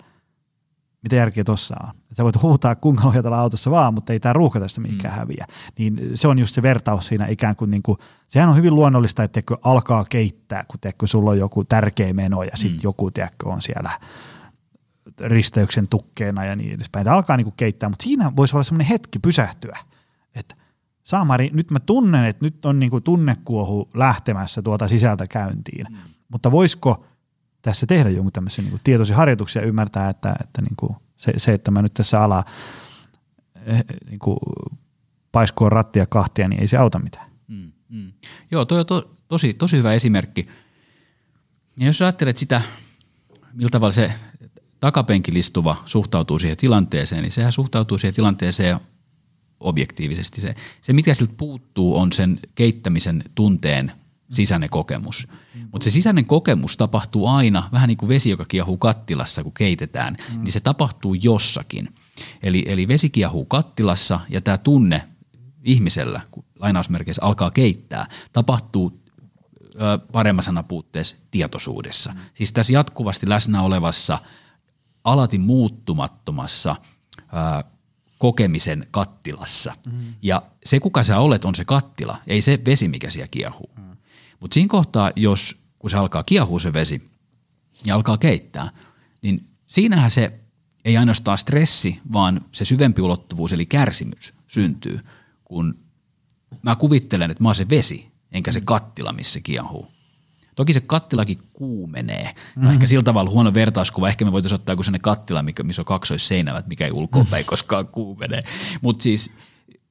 mitä järkeä tuossa on. Sä voit huutaa kuinka ohjatella autossa vaan, mutta ei tämä ruuhka tästä mihinkään mm. häviä. Niin se on just se vertaus siinä ikään kuin, niin kuin sehän on hyvin luonnollista, että teekö alkaa keittää, kun teekö sulla on joku tärkeä meno ja sitten mm. joku teekö on siellä risteyksen tukkeena ja niin edespäin. Tämä alkaa niin kuin keittää, mutta siinä voisi olla semmoinen hetki pysähtyä, että Saamari, nyt mä tunnen, että nyt on niin kuin tunnekuohu lähtemässä tuota sisältä käyntiin, mm. mutta voisiko tässä tehdä jonkun tämmöisen niin kuin tietoisia harjoituksia ymmärtää, että, että niin kuin se, se, että mä nyt tässä ala eh, niin kuin paiskoon rattia kahtia, niin ei se auta mitään. Mm, mm. Joo, toi on to, tosi, tosi hyvä esimerkki. Ja jos ajattelet sitä, miltä tavalla se takapenkilistuva suhtautuu siihen tilanteeseen, niin sehän suhtautuu siihen tilanteeseen objektiivisesti. Se, se mikä siltä puuttuu, on sen keittämisen tunteen sisäinen kokemus. Mutta se sisäinen kokemus tapahtuu aina, vähän niin kuin vesi, joka kiehuu kattilassa, kun keitetään, mm. niin se tapahtuu jossakin. Eli, eli vesi kiehuu kattilassa ja tämä tunne ihmisellä, kun lainausmerkeissä alkaa keittää, tapahtuu ö, paremmassa sanapuutteessa tietoisuudessa. Mm. Siis tässä jatkuvasti läsnä olevassa, alati muuttumattomassa ö, kokemisen kattilassa. Mm. Ja se, kuka sä olet, on se kattila, ei se vesi, mikä siellä kiehuu. Mm. Mutta siinä kohtaa, jos kun se alkaa kiehua se vesi ja alkaa keittää, niin siinähän se ei ainoastaan stressi, vaan se syvempi ulottuvuus eli kärsimys syntyy, kun mä kuvittelen, että mä oon se vesi, enkä se kattila, missä kiehuu. Toki se kattilakin kuumenee. Mm-hmm. ehkä sillä tavalla huono vertauskuva. Ehkä me voitaisiin ottaa joku sellainen kattila, mikä, missä on kaksoisseinävät, mikä ei ulkoapäin koskaan kuumenee. Mutta siis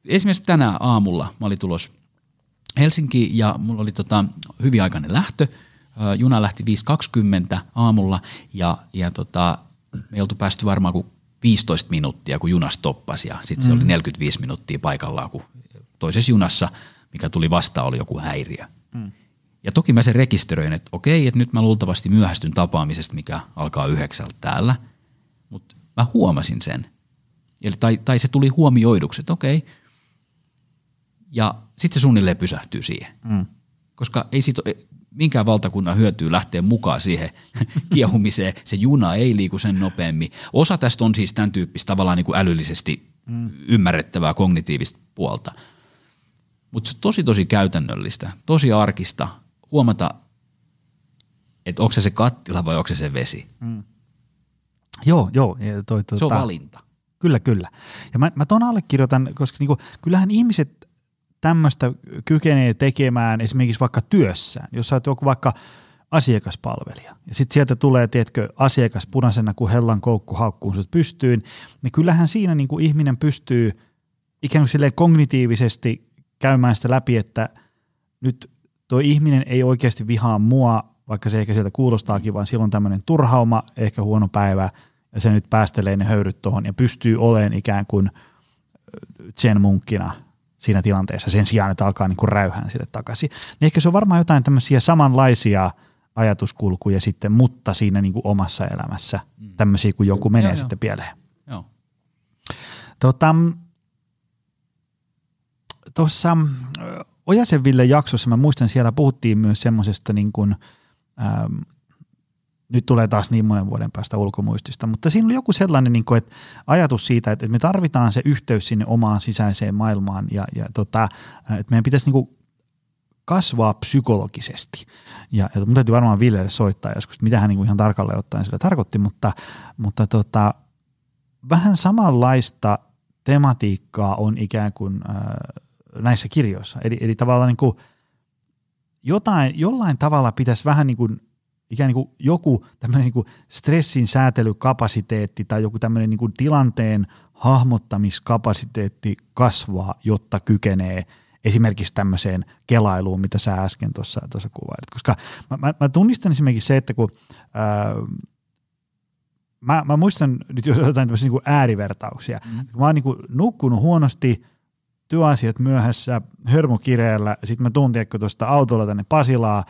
esimerkiksi tänä aamulla mä olin tulos Helsinki ja mulla oli tota, hyvin aikainen lähtö. Juna lähti 5.20 aamulla ja, ja tota, me oltu päästy varmaan kuin 15 minuuttia, kun juna stoppasi ja sitten mm. se oli 45 minuuttia paikallaan, kun toisessa junassa, mikä tuli vastaan, oli joku häiriö. Mm. Ja toki mä sen rekisteröin, että okei, että nyt mä luultavasti myöhästyn tapaamisesta, mikä alkaa yhdeksältä täällä, mutta mä huomasin sen. Eli, tai, tai se tuli huomioiduksi, että okei, ja sitten se suunnilleen pysähtyy siihen. Mm. Koska ei siitä minkään valtakunnan hyötyä lähteä mukaan siihen kiehumiseen. Se juna ei liiku sen nopeammin. Osa tästä on siis tämän tyyppistä tavallaan niin kuin älyllisesti mm. ymmärrettävää kognitiivista puolta. Mutta se on tosi tosi käytännöllistä, tosi arkista huomata, että onko se se kattila vai onko se se vesi. Mm. Joo, joo. Toi, toi, se on ta, valinta. Kyllä, kyllä. Ja mä, mä ton allekirjoitan, koska niinku, kyllähän ihmiset tämmöistä kykenee tekemään esimerkiksi vaikka työssään, jos sä oot vaikka asiakaspalvelija. Ja sitten sieltä tulee, tiedätkö, asiakas punaisena kuin hellan koukku haukkuun sut pystyyn, niin kyllähän siinä niin kuin ihminen pystyy ikään kuin kognitiivisesti käymään sitä läpi, että nyt tuo ihminen ei oikeasti vihaa mua, vaikka se ehkä sieltä kuulostaakin, vaan silloin tämmöinen turhauma, ehkä huono päivä, ja se nyt päästelee ne höyryt tuohon ja pystyy olemaan ikään kuin sen munkkina siinä tilanteessa sen sijaan, että alkaa niin kuin räyhään sille takaisin. Niin ehkä se on varmaan jotain tämmöisiä samanlaisia ajatuskulkuja sitten, mutta siinä niin kuin omassa elämässä mm. tämmöisiä, kun joku menee joo, sitten joo. pieleen. Joo. Tota, tuossa Ojasen Ville jaksossa, mä muistan siellä puhuttiin myös semmoisesta niin kuin, ähm, nyt tulee taas niin monen vuoden päästä ulkomuistista, mutta siinä oli joku sellainen niin kuin, että ajatus siitä, että me tarvitaan se yhteys sinne omaan sisäiseen maailmaan ja, ja tota, että meidän pitäisi niin kuin kasvaa psykologisesti. Ja, ja mun täytyy varmaan Villelle soittaa joskus, mitä hän niin kuin ihan tarkalleen ottaen sillä tarkoitti, mutta, mutta tota, vähän samanlaista tematiikkaa on ikään kuin äh, näissä kirjoissa. Eli, eli tavallaan niin kuin jotain, jollain tavalla pitäisi vähän niin kuin ikään niin kuin joku tämmöinen niin stressin säätelykapasiteetti tai joku tämmöinen niin tilanteen hahmottamiskapasiteetti kasvaa, jotta kykenee esimerkiksi tämmöiseen kelailuun, mitä sä äsken tuossa kuvailit. Koska mä, mä, mä tunnistan esimerkiksi se, että kun ää, mä, mä muistan nyt jos jotain tämmöisiä niin äärivertauksia. Mm. Kun mä oon niin kuin nukkunut huonosti, työasiat myöhässä, hörmukireellä, sitten mä tuun tuosta autolla tänne Pasilaa,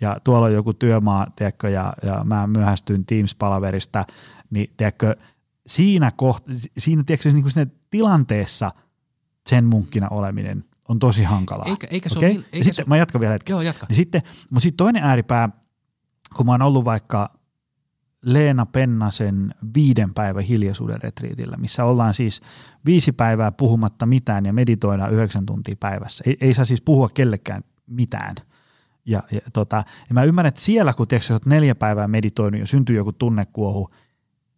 ja tuolla on joku työmaa, tiedätkö, ja, ja mä myöhästyn Teams-palaverista, niin tiedätkö, siinä, koht, siinä, tiedätkö, niin kuin siinä tilanteessa sen munkkina oleminen on tosi hankalaa. Eikä, eikä se okay? ole, eikä sitten, se... Mä jatkan vielä hetken. Joo, jatka. Niin sitten, mutta sitten toinen ääripää, kun mä oon ollut vaikka Leena Pennasen viiden päivän hiljaisuuden retriitillä, missä ollaan siis viisi päivää puhumatta mitään ja meditoidaan yhdeksän tuntia päivässä. Ei, ei saa siis puhua kellekään mitään. Ja, ja, tota, ja mä ymmärrän, että siellä kun tiedätkö, olet neljä päivää meditoinut ja syntyy joku tunnekuohu,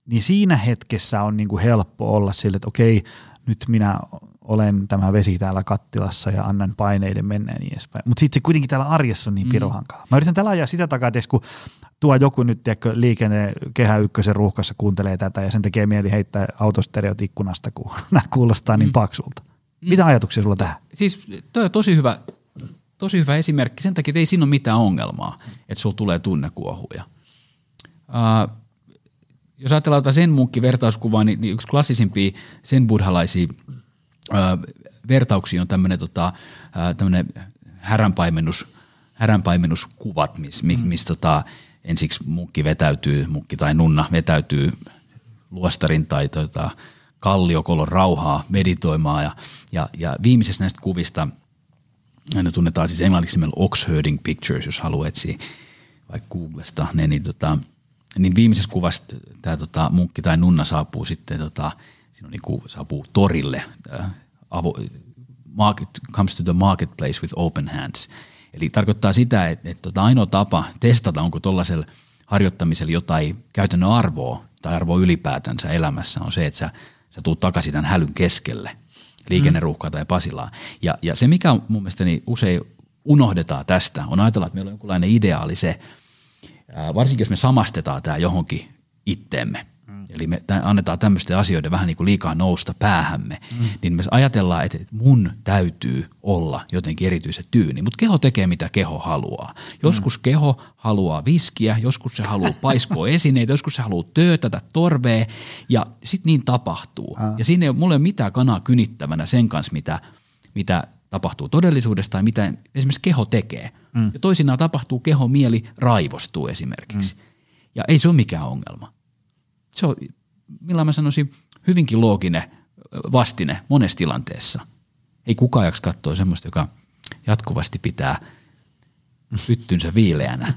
niin siinä hetkessä on niin kuin helppo olla sille, että okei, nyt minä olen tämä vesi täällä kattilassa ja annan paineiden mennä ja niin edespäin. Mutta sitten se kuitenkin täällä arjessa on niin mm. pirohankaa. Mä yritän tällä ajaa sitä takaa, että kun tuo joku nyt tiedätkö, liikenne kehä ykkösen ruuhkassa kuuntelee tätä ja sen tekee mieli heittää autostereot ikkunasta, kun nämä kuulostaa niin mm. paksulta. Mm. Mitä ajatuksia sulla tähän? Siis toi on tosi hyvä, tosi hyvä esimerkki. Sen takia, että ei siinä ole mitään ongelmaa, että sulla tulee tunnekuohuja. Uh, jos ajatellaan jotain sen munkki vertauskuvaa, niin, niin yksi klassisimpia sen buddhalaisia uh, vertauksia on tämmöinen tota, uh, häränpaimennus, häränpaimennuskuvat, missä mis, mis, tota, ensiksi munkki vetäytyy, munkki tai nunna vetäytyy luostarin tai tota, kalliokolon rauhaa meditoimaan. Ja, ja, ja viimeisessä näistä kuvista, ne tunnetaan siis englanniksi nimellä Oxherding Pictures, jos haluaa etsiä vaikka Googlesta, ne, niin, tota, niin viimeisessä kuvassa tämä tota, munkki tai nunna saapuu sitten, tota, siinä on niin kuin, saapuu torille, avo, market, comes to the marketplace with open hands. Eli tarkoittaa sitä, että, että tota ainoa tapa testata, onko tuollaisella harjoittamisella jotain käytännön arvoa tai arvoa ylipäätänsä elämässä on se, että sä, sä tuut takaisin tämän hälyn keskelle, liikenneruuhkaa tai Pasilaa. Ja, ja se, mikä mun mielestäni usein unohdetaan tästä, on ajatella, että meillä on jonkunlainen ideaali se, varsinkin jos me samastetaan tämä johonkin itteemme, eli me annetaan tämmöisten asioiden vähän niin kuin liikaa nousta päähämme, mm. niin me ajatellaan, että mun täytyy olla jotenkin erityisen tyyni, mutta keho tekee mitä keho haluaa. Joskus mm. keho haluaa viskiä, joskus se haluaa paiskoa esineitä, joskus se haluaa töötätä torvea ja sitten niin tapahtuu. Mm. Ja siinä ei ole mulle mitään kanaa kynittävänä sen kanssa, mitä, mitä tapahtuu todellisuudessa tai mitä esimerkiksi keho tekee. Mm. Ja toisinaan tapahtuu keho, mieli raivostuu esimerkiksi. Mm. Ja ei se ole mikään ongelma se on, millä mä sanoisin, hyvinkin looginen vastine monessa tilanteessa. Ei kukaan jaksa katsoa semmoista, joka jatkuvasti pitää pyttynsä viileänä.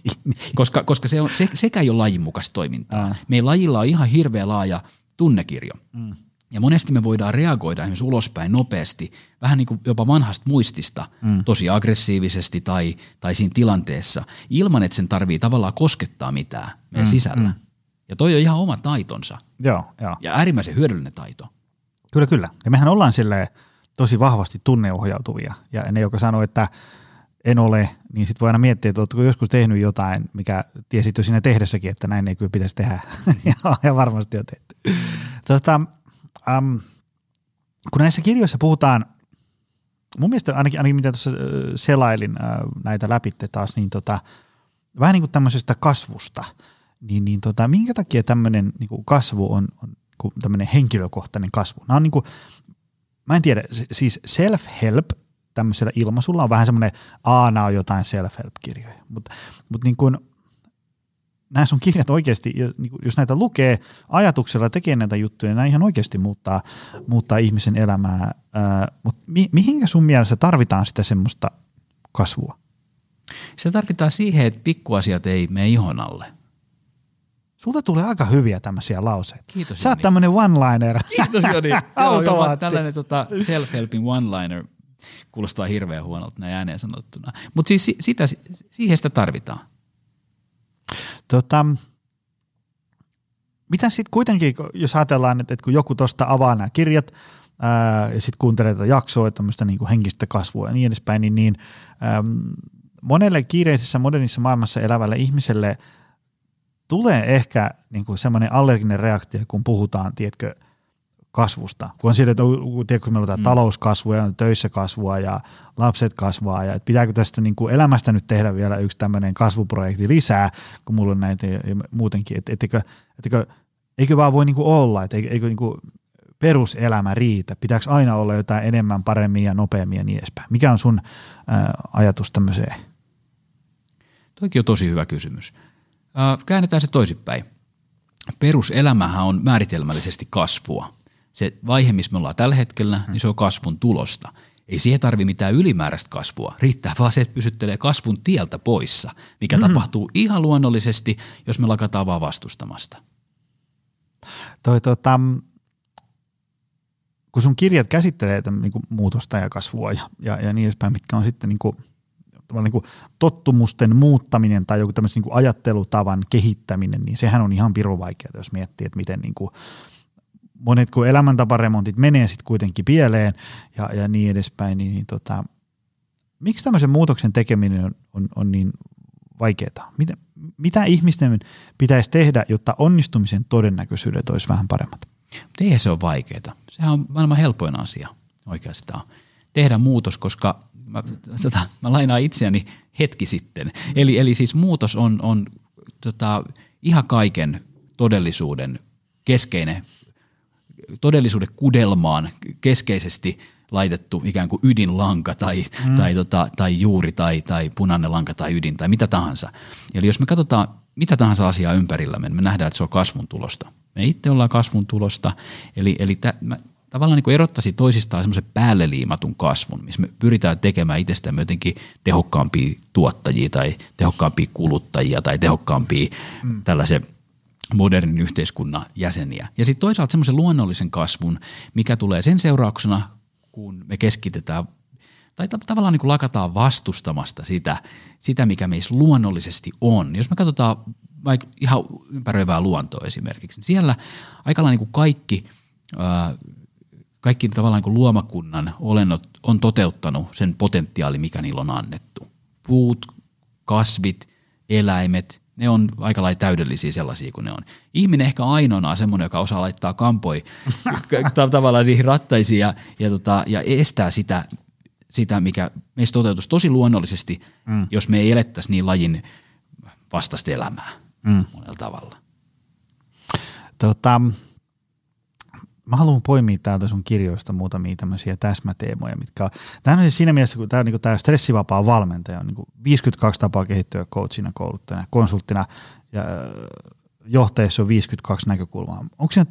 koska, koska se on, se, sekä ei ole lajin mukaista toimintaa. Meidän lajilla on ihan hirveä laaja tunnekirjo. Mm. Ja monesti me voidaan reagoida esimerkiksi ulospäin nopeasti, vähän niin kuin jopa vanhasta muistista, mm. tosi aggressiivisesti tai, tai siinä tilanteessa, ilman että sen tarvii tavallaan koskettaa mitään meidän mm. sisällä. Mm. Ja toi on ihan oma taitonsa. Joo, joo. Ja äärimmäisen hyödyllinen taito. Kyllä, kyllä. Ja mehän ollaan sille tosi vahvasti tunneohjautuvia. Ja ne, jotka sanoo, että en ole, niin sitten voi aina miettiä, että oletko joskus tehnyt jotain, mikä tiesit jo siinä tehdessäkin, että näin ei kyllä pitäisi tehdä. ja, varmasti jo tehty. Tota, um, kun näissä kirjoissa puhutaan, mun mielestä ainakin, ainakin mitä tuossa selailin äh, näitä läpitte taas, niin tota, vähän niin kuin tämmöisestä kasvusta – niin, niin tota, minkä takia tämmöinen niin kasvu on, on tämmöinen henkilökohtainen kasvu? Nämä on niin kuin, mä en tiedä, siis self-help tämmöisellä ilmaisulla on vähän semmoinen, aana on jotain self-help-kirjoja, mutta mut niin kuin, nämä sun kirjat oikeasti, niin jos näitä lukee ajatuksella tekee näitä juttuja, niin nämä ihan oikeasti muuttaa, muuttaa ihmisen elämää. mutta mi, mihinkä sun mielestä tarvitaan sitä semmoista kasvua? Se tarvitaan siihen, että pikkuasiat ei mene ihon alle. Sulta tulee aika hyviä tämmöisiä lauseita. Kiitos Sä oot tämmöinen one-liner. Kiitos Joni. Joo, jopa tällainen tota, self-helping one-liner kuulostaa hirveän huonolta näin ääneen sanottuna. Mutta siis sitä, siihen sitä tarvitaan. Tota, mitä sitten kuitenkin, jos ajatellaan, että, että kun joku tuosta avaa nämä kirjat ää, ja sitten kuuntelee tätä jaksoa, tämmöistä niin henkistä kasvua ja niin edespäin, niin, niin äm, monelle kiireisessä modernissa maailmassa elävälle ihmiselle – tulee ehkä niin kuin semmoinen allerginen reaktio, kun puhutaan, tiedätkö, kasvusta. Kun on sille, että tiedätkö, meillä on mm. talouskasvua ja on töissä kasvua ja lapset kasvaa ja että pitääkö tästä niin kuin elämästä nyt tehdä vielä yksi tämmöinen kasvuprojekti lisää, kun mulla on näitä ja muutenkin, että ettekö, ettekö, eikö vaan voi niin kuin olla, että eikö, eikö niin kuin peruselämä riitä, pitääkö aina olla jotain enemmän, paremmin ja nopeammin ja niin edespäin. Mikä on sun ää, ajatus tämmöiseen? Toikin on tosi hyvä kysymys. Käännetään se toisinpäin. Peruselämähän on määritelmällisesti kasvua. Se vaihe, missä me ollaan tällä hetkellä, niin se on kasvun tulosta. ei siihen tarvi mitään ylimääräistä kasvua. Riittää vaan se, että pysyttelee kasvun tieltä poissa, mikä mm. tapahtuu ihan luonnollisesti, jos me lakataan vaan vastustamasta. Toi, tota, kun sun kirjat käsittelee tämän, niin kuin muutosta ja kasvua ja, ja, ja niin edespäin, mitkä on sitten niin kuin, niin kuin tottumusten muuttaminen tai joku tämmöisen niin ajattelutavan kehittäminen, niin sehän on ihan pirun vaikeaa, jos miettii, että miten niin kuin, monet kun elämäntaparemontit menee sitten kuitenkin pieleen ja, ja niin edespäin, niin, niin tota, miksi tämmöisen muutoksen tekeminen on, on, on niin vaikeaa? Mitä, mitä ihmisten pitäisi tehdä, jotta onnistumisen todennäköisyydet olisi vähän paremmat? Eihän se ole vaikeaa. Sehän on maailman helpoin asia oikeastaan. Tehdä muutos, koska mä, tota, mä lainaan itseäni hetki sitten. Eli, eli siis muutos on, on tota, ihan kaiken todellisuuden keskeinen, todellisuuden kudelmaan keskeisesti laitettu ikään kuin ydinlanka tai, mm. tai, tota, tai juuri tai, tai punainen lanka tai ydin tai mitä tahansa. Eli jos me katsotaan mitä tahansa asiaa ympärillämme, niin me nähdään, että se on kasvun tulosta. Me itse ollaan kasvun tulosta, eli, eli tä, mä tavallaan niin erottaisi toisistaan semmoisen päälle liimatun kasvun, missä me pyritään tekemään itsestämme jotenkin tehokkaampia tuottajia tai tehokkaampia kuluttajia tai tehokkaampia mm. tällaisen modernin yhteiskunnan jäseniä. Ja sitten toisaalta semmoisen luonnollisen kasvun, mikä tulee sen seurauksena, kun me keskitetään tai tavallaan niin kuin lakataan vastustamasta sitä, sitä, mikä meissä luonnollisesti on. Jos me katsotaan vaikka ihan ympäröivää luontoa esimerkiksi, niin siellä aika lailla niin kuin kaikki, kaikki tavallaan niin kuin luomakunnan olennot on toteuttanut sen potentiaali, mikä niillä on annettu. Puut, kasvit, eläimet, ne on aika lailla täydellisiä sellaisia kuin ne on. Ihminen ehkä ainoana on semmoinen, joka osaa laittaa kampoi tavallaan niihin rattaisiin ja, ja, tota, ja estää sitä, sitä, mikä meistä toteutus tosi luonnollisesti, mm. jos me ei elettäisi niin lajin vastaista elämää mm. monella tavalla. Tota, mä haluan poimia täältä sun kirjoista muutamia tämmöisiä täsmäteemoja, mitkä on, tämä on siis siinä mielessä, kun tämä niin tämä stressivapaa valmentaja on niin 52 tapaa kehittyä coachina, kouluttajana, konsulttina ja äh, johtajassa on 52 näkökulmaa. Onko se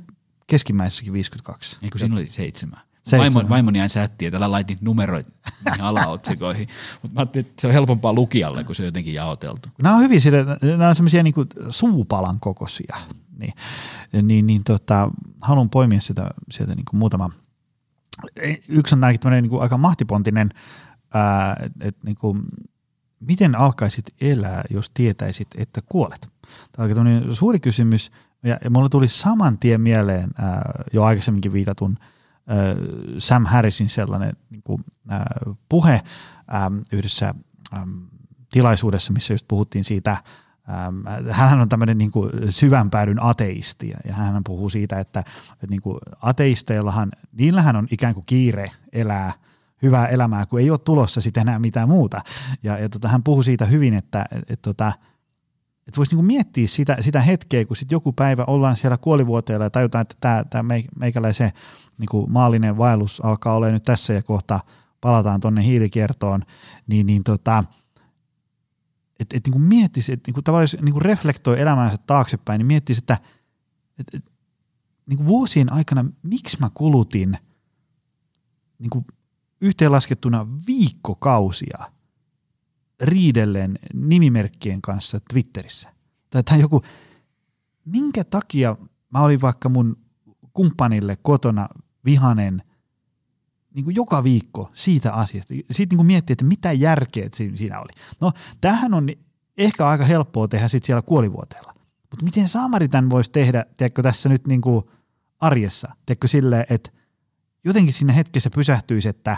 keskimmäisessäkin 52? Eikö siinä oli seitsemän? Vaimon, vaimoni jäi sättiin, että älä laitit numeroit alaotsikoihin. Mutta mä ajattelin, että se on helpompaa lukijalle, kun se on jotenkin jaoteltu. Nämä on hyvin, nämä on semmoisia niin suupalan kokoisia. Niin, niin, niin tota, haluan poimia sitä, sieltä niin kuin muutama. Yksi on tämmöinen niin aika mahtipontinen, että et, niin kuin, miten alkaisit elää, jos tietäisit, että kuolet? Tämä on suuri kysymys, ja, ja mulle tuli saman tien mieleen ää, jo aikaisemminkin viitatun – Sam Harrisin sellainen niin kuin, puhe yhdessä tilaisuudessa, missä just puhuttiin siitä, hän on tämmöinen niin kuin syvänpäädyn ateisti ja hän puhuu siitä, että, että niin kuin ateisteillahan, niillähän on ikään kuin kiire elää hyvää elämää, kun ei ole tulossa sitten enää mitään muuta. Ja, ja tota, hän puhuu siitä hyvin, että et, et, tota, että voisi niinku miettiä sitä, sitä hetkeä, kun sitten joku päivä ollaan siellä kuolivuoteella ja tajutaan, että tämä, meikäläisen niin kuin maallinen vaellus alkaa olla nyt tässä ja kohta palataan tuonne hiilikiertoon, niin, niin tota, että et, niin kuin miettisi, että niin tavallaan jos niin kuin reflektoi elämäänsä taaksepäin, niin miettisi, että et, et, niin kuin vuosien aikana, miksi mä kulutin niin kuin yhteenlaskettuna viikkokausia riidellen nimimerkkien kanssa Twitterissä. Tai, tai joku, minkä takia mä olin vaikka mun kumppanille kotona vihanen niin kuin joka viikko siitä asiasta. Sitten niin kuin miettii, että mitä järkeä siinä oli. No, tähän on ehkä aika helppoa tehdä sitten siellä kuolivuoteella. Mutta miten Saamari tämän voisi tehdä, tiedätkö, tässä nyt niin kuin arjessa? Tiedätkö silleen, että jotenkin sinne hetkessä pysähtyisi, että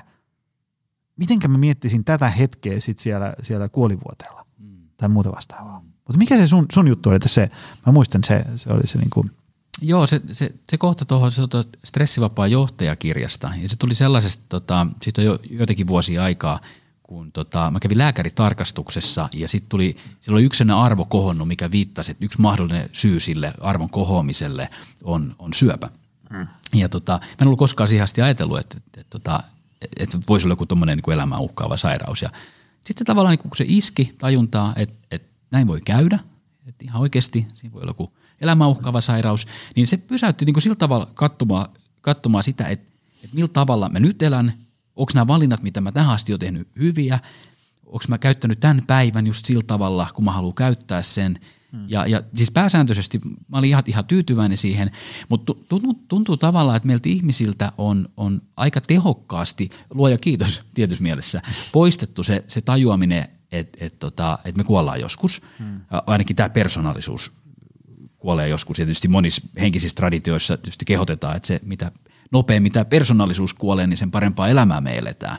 mitenkä mä miettisin tätä hetkeä sitten siellä, siellä kuolivuoteella mm. tai muuta vastaavaa. Mutta mikä se sun, sun juttu oli, että se, mä muistan se, se oli se niin kuin – Joo, se, se, se kohta tuohon se stressivapaa johtajakirjasta, ja se tuli sellaisesta, tota, siitä on jo joitakin vuosia aikaa, kun tota, mä kävin lääkäritarkastuksessa ja sitten tuli, siellä oli yksi arvo kohonnut, mikä viittasi, että yksi mahdollinen syy sille arvon kohoamiselle on, on syöpä. Mm. Ja tota, mä en ollut koskaan siihen asti ajatellut, että, että, että, tota, että voisi olla joku tuommoinen niin elämää uhkaava sairaus. Ja sitten tavallaan niin kun se iski tajuntaa, että, että näin voi käydä, että ihan oikeasti siinä voi olla joku – elämäuhkaava sairaus, niin se pysäytti niin kuin sillä tavalla katsomaan, katsomaan sitä, että, että millä tavalla mä nyt elän onko nämä valinnat, mitä mä tähän asti olen tehnyt hyviä, onko mä käyttänyt tämän päivän just sillä tavalla, kun mä haluan käyttää sen. Hmm. Ja, ja siis pääsääntöisesti mä olin ihan, ihan tyytyväinen siihen, mutta tuntuu, tuntuu tavallaan, että meiltä ihmisiltä on, on aika tehokkaasti, luoja kiitos tietyssä mielessä, poistettu se, se tajuaminen, että et, tota, et me kuollaan joskus. Hmm. Ainakin tämä persoonallisuus kuolee joskus. Ja tietysti monissa henkisissä traditioissa tietysti kehotetaan, että se mitä nopeammin tämä persoonallisuus kuolee, niin sen parempaa elämää me eletään.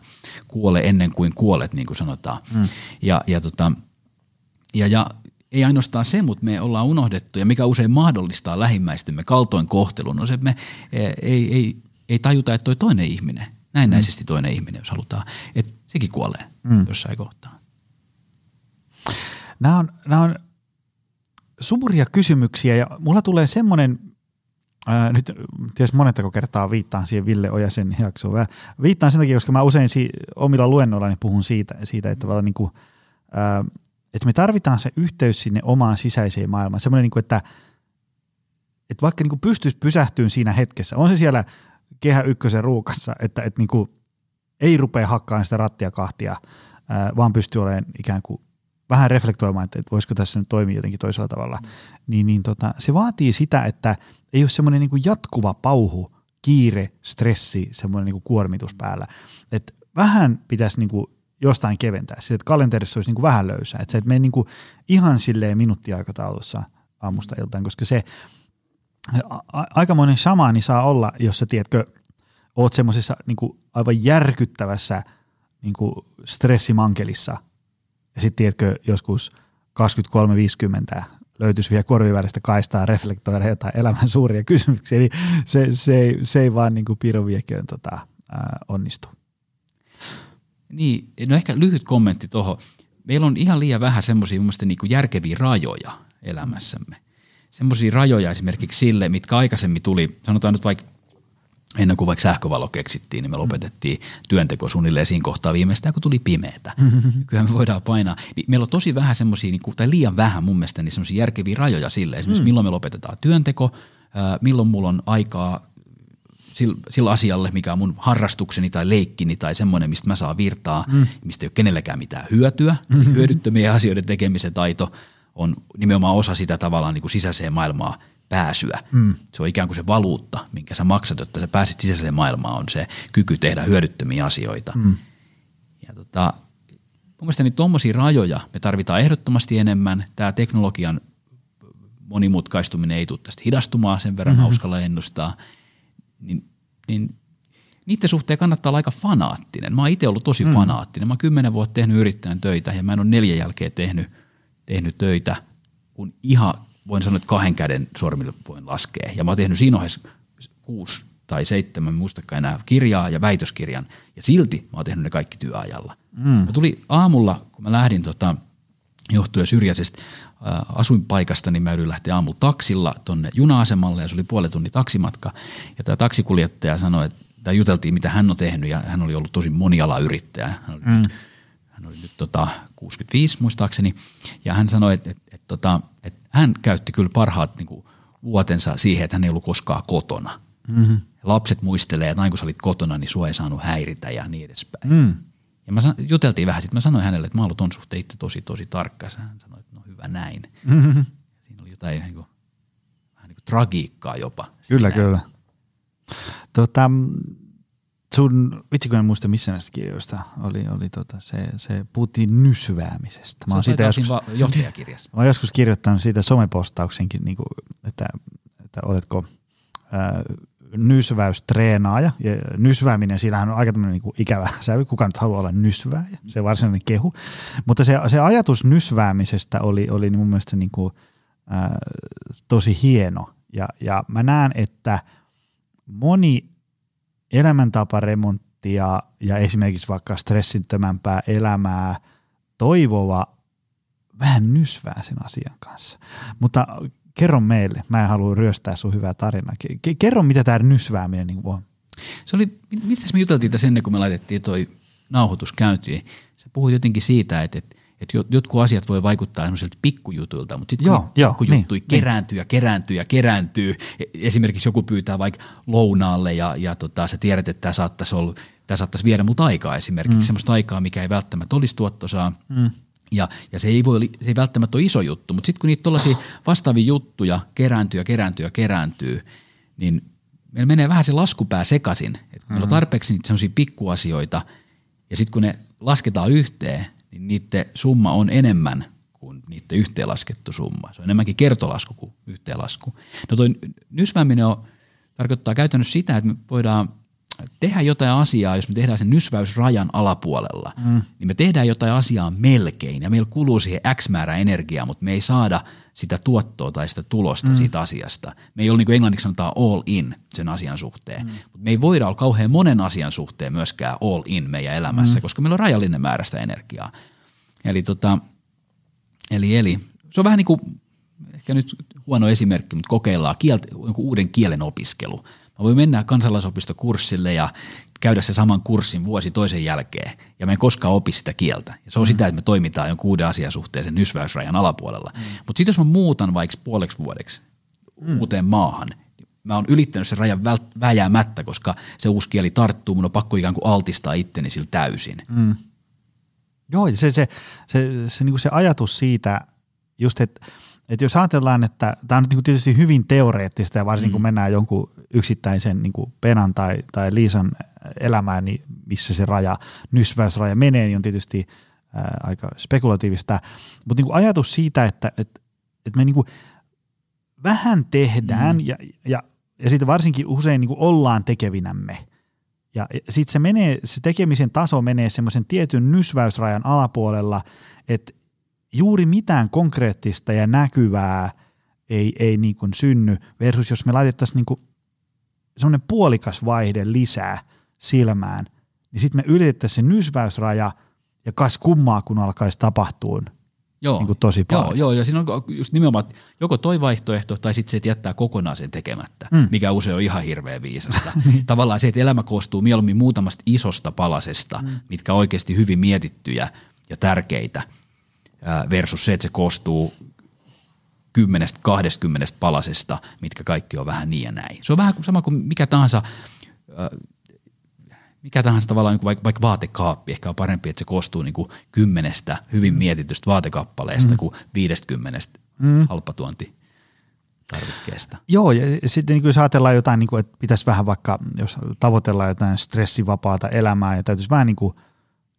Kuole ennen kuin kuolet, niin kuin sanotaan. Mm. Ja, ja, tota, ja, ja ei ainoastaan se, mutta me ollaan unohdettu, ja mikä usein mahdollistaa lähimmäistemme kaltoin kohtelun, on se, että me e, ei, ei, ei tajuta, että toi toinen ihminen, näennäisesti mm. toinen ihminen, jos halutaan, että sekin kuolee mm. jossain kohtaa. Nämä on, nämä on suuria kysymyksiä, ja mulla tulee semmoinen Ää, nyt tietysti monettako kertaa viittaan siihen Ville Ojasen jaksoon. Viittaan sen takia, koska mä usein si- omilla luennoillani puhun siitä, siitä että, niin kuin, ää, että me tarvitaan se yhteys sinne omaan sisäiseen maailmaan. Semmoinen, niin kuin, että, että vaikka niin kuin pystyisi pysähtyyn siinä hetkessä, on se siellä kehä ykkösen ruukassa, että, että niin kuin ei rupea hakkaamaan sitä rattia kahtia, ää, vaan pystyy olemaan ikään kuin vähän reflektoimaan, että, että voisiko tässä nyt toimia jotenkin toisella tavalla, mm. niin, niin tota, se vaatii sitä, että ei ole semmoinen niin jatkuva pauhu, kiire, stressi, semmoinen niin kuormitus päällä. Että vähän pitäisi niin kuin jostain keventää, sitä, että kalenterissa olisi niin kuin vähän löysää, että se et mene niin kuin ihan silleen minuuttiaikataulussa aamusta iltaan, koska se a- aikamoinen shamaani saa olla, jos sä tiedätkö, oot semmoisessa niin aivan järkyttävässä niin kuin stressimankelissa – ja sitten tiedätkö, joskus 23.50 löytyisi vielä korvivälistä kaistaa reflektoida jotain elämän suuria kysymyksiä, niin se, se, ei, se ei vaan niin kuin piirrovieköön tota, onnistu. Niin, no ehkä lyhyt kommentti tuohon. Meillä on ihan liian vähän semmoisia niin järkeviä rajoja elämässämme. Semmoisia rajoja esimerkiksi sille, mitkä aikaisemmin tuli, sanotaan nyt vaikka ennen kuin vaikka sähkövalo keksittiin, niin me lopetettiin työnteko suunnilleen siinä kohtaa viimeistään, kun tuli pimeätä. Kyllä me voidaan painaa. Niin meillä on tosi vähän semmoisia, niin tai liian vähän mun mielestä, niin semmoisia järkeviä rajoja sille. Esimerkiksi mm. milloin me lopetetaan työnteko, milloin mulla on aikaa sillä asialle, mikä on mun harrastukseni tai leikkini tai semmoinen, mistä mä saan virtaa, mm. mistä ei ole kenellekään mitään hyötyä, mm-hmm. hyödyttömiä asioiden tekemisen taito on nimenomaan osa sitä tavallaan niin kuin sisäiseen maailmaa pääsyä. Mm. Se on ikään kuin se valuutta, minkä sä maksat, jotta sä pääsit sisäiselle maailmaan, on se kyky tehdä hyödyttömiä asioita. Mm. Ja tota, mun mielestä tuommoisia rajoja me tarvitaan ehdottomasti enemmän. Tämä teknologian monimutkaistuminen ei tule tästä hidastumaan sen verran, mm-hmm. uskalla ennustaa. Niin, niin niiden suhteen kannattaa olla aika fanaattinen. Mä oon itse ollut tosi mm. fanaattinen. Mä oon kymmenen vuotta tehnyt yrittäjän töitä ja mä en ole neljän jälkeen tehnyt, tehnyt töitä, kun ihan voin sanoa, että kahden käden sormilla voin laskea. Ja mä oon tehnyt siinä ohessa kuusi tai seitsemän, muistakaan enää, kirjaa ja väitöskirjan. Ja silti mä oon tehnyt ne kaikki työajalla. Mm. Mä tuli aamulla, kun mä lähdin tota, johtuen syrjäisestä äh, asuinpaikasta, niin mä yritin lähteä aamulla taksilla tonne juna-asemalle ja se oli puoli tunnin taksimatka. Ja tämä taksikuljettaja sanoi, että tai juteltiin, mitä hän on tehnyt ja hän oli ollut tosi monialayrittäjä. Hän oli mm. nyt, hän oli nyt tota 65 muistaakseni ja hän sanoi, että, että, että, tota, että hän käytti kyllä parhaat niin kuin, vuotensa siihen, että hän ei ollut koskaan kotona. Mm-hmm. Lapset muistelee, että aina kun sä olit kotona, niin sua ei saanut häiritä ja niin edespäin. Mm. Ja mä juteltiin vähän, sitten mä sanoin hänelle, että mä ollut ton suhteen itse tosi, tosi tarkka. Hän sanoi, että no hyvä näin. Mm-hmm. Siinä oli jotain niin kuin, vähän niin kuin tragiikkaa jopa. Kyllä, siinä. kyllä. Tota, sun, vitsi kun en muista missä näistä kirjoista oli, oli tota, se, se puhuttiin nysväämisestä. Mä se on siitä joskus, va- johtajakirjassa. Mä oon joskus kirjoittanut siitä somepostauksenkin, niin kuin, että, että oletko ää, nysväystreenaaja. Ja nysvääminen, siinähän on aika tämmöinen niin ikävä sävy, kuka nyt haluaa olla nysvääjä, se varsinainen kehu. Mutta se, se ajatus nysväämisestä oli, oli mun mielestä niin kuin, ää, tosi hieno. Ja, ja mä näen, että moni elämäntaparemonttia ja esimerkiksi vaikka stressittömämpää elämää toivova vähän nysvää sen asian kanssa. Mutta kerro meille, mä en halua ryöstää sun hyvää tarinaa. Kerro, mitä tämä nysvääminen niin on. Se oli, mistä me juteltiin tässä ennen kuin me laitettiin toi nauhoitus käyntiin. Sä puhuit jotenkin siitä, että, että että jotkut asiat voi vaikuttaa semmoiselta pikkujutuilta, mutta sitten kun joo, pikkujuttu niin, kerääntyy niin. ja kerääntyy ja kerääntyy, e, esimerkiksi joku pyytää vaikka lounaalle ja, ja tota, sä tiedät, että tämä saattaisi olla tämä saattaisi viedä multa aikaa esimerkiksi, mm. semmoista aikaa, mikä ei välttämättä olisi tuottosaa. Mm. Ja, ja se, ei voi, se ei välttämättä ole iso juttu, mutta sitten kun niitä tuollaisia vastaavia juttuja kerääntyy ja kerääntyy ja kerääntyy, niin meillä menee vähän se laskupää sekaisin. Että mm-hmm. meillä on tarpeeksi niitä sellaisia pikkuasioita, ja sitten kun ne lasketaan yhteen, niin niiden summa on enemmän kuin niiden yhteenlaskettu summa. Se on enemmänkin kertolasku kuin yhteenlasku. No toi nysvääminen on, tarkoittaa käytännössä sitä, että me voidaan tehdä jotain asiaa, jos me tehdään sen nysväysrajan alapuolella, mm. niin me tehdään jotain asiaa melkein ja meillä kuluu siihen X määrä energiaa, mutta me ei saada sitä tuottoa tai sitä tulosta mm. siitä asiasta. Me ei ole niin kuin englanniksi sanotaan all in sen asian suhteen, mm. mutta me ei voida olla kauhean monen asian suhteen myöskään all in meidän elämässä, mm. koska meillä on rajallinen määrä sitä energiaa. Eli, tota, eli, eli se on vähän niin kuin, ehkä nyt huono esimerkki, mutta kokeillaan kieltä, uuden kielen opiskelu – Mä voin mennä kansalaisopistokurssille ja käydä se saman kurssin vuosi toisen jälkeen, ja me ei koskaan opi sitä kieltä. Ja se on mm. sitä, että me toimitaan jonkun uuden asian suhteen sen nysväysrajan alapuolella. Mm. Mutta sitten jos mä muutan vaikka puoleksi vuodeksi mm. uuteen maahan, mä oon ylittänyt sen rajan väjäämättä, koska se uusi kieli tarttuu, mun on pakko ikään kuin altistaa itteni sillä täysin. Mm. Joo, se, se, se, se, se, niin se ajatus siitä, just että et jos ajatellaan, että tämä on nyt niin tietysti hyvin teoreettista ja varsinkin mm. kun mennään jonkun yksittäisen niin kuin Penan tai, tai Liisan elämään, niin missä se raja, nysväysraja menee, niin on tietysti ää, aika spekulatiivista. Mutta niin ajatus siitä, että, että, että me niin kuin vähän tehdään mm. ja, ja, ja sitten varsinkin usein niin kuin ollaan tekevinämme. Ja sitten se menee, se tekemisen taso menee semmoisen tietyn nysväysrajan alapuolella, että juuri mitään konkreettista ja näkyvää ei, ei niin kuin synny, versus jos me laitettaisiin niin semmoinen puolikas vaihde lisää silmään, niin sitten me ylitettäisiin se nysväysraja ja kas kummaa, kun alkaisi tapahtua Joo, niin kuin tosi paljon. Joo, joo, ja siinä on just nimenomaan joko toi vaihtoehto tai sitten se, että jättää kokonaan sen tekemättä, mm. mikä usein on ihan hirveän viisasta. Niin. Tavallaan se, että elämä koostuu mieluummin muutamasta isosta palasesta, mm. mitkä on oikeasti hyvin mietittyjä ja tärkeitä – versus se, että se koostuu kymmenestä, kahdestakymmenestä palasesta, mitkä kaikki on vähän niin ja näin. Se on vähän sama kuin mikä tahansa, mikä tahansa tavallaan niin kuin vaikka, vaikka vaatekaappi, ehkä on parempi, että se koostuu niin kuin kymmenestä hyvin mietitystä vaatekappaleesta mm. kuin viidestkymmenestä mm. halpatuonti tarvikkeesta. Joo, ja sitten niin jos ajatellaan jotain, niin kuin, että pitäisi vähän vaikka, jos tavoitellaan jotain stressivapaata elämää ja täytyisi vähän niin kuin –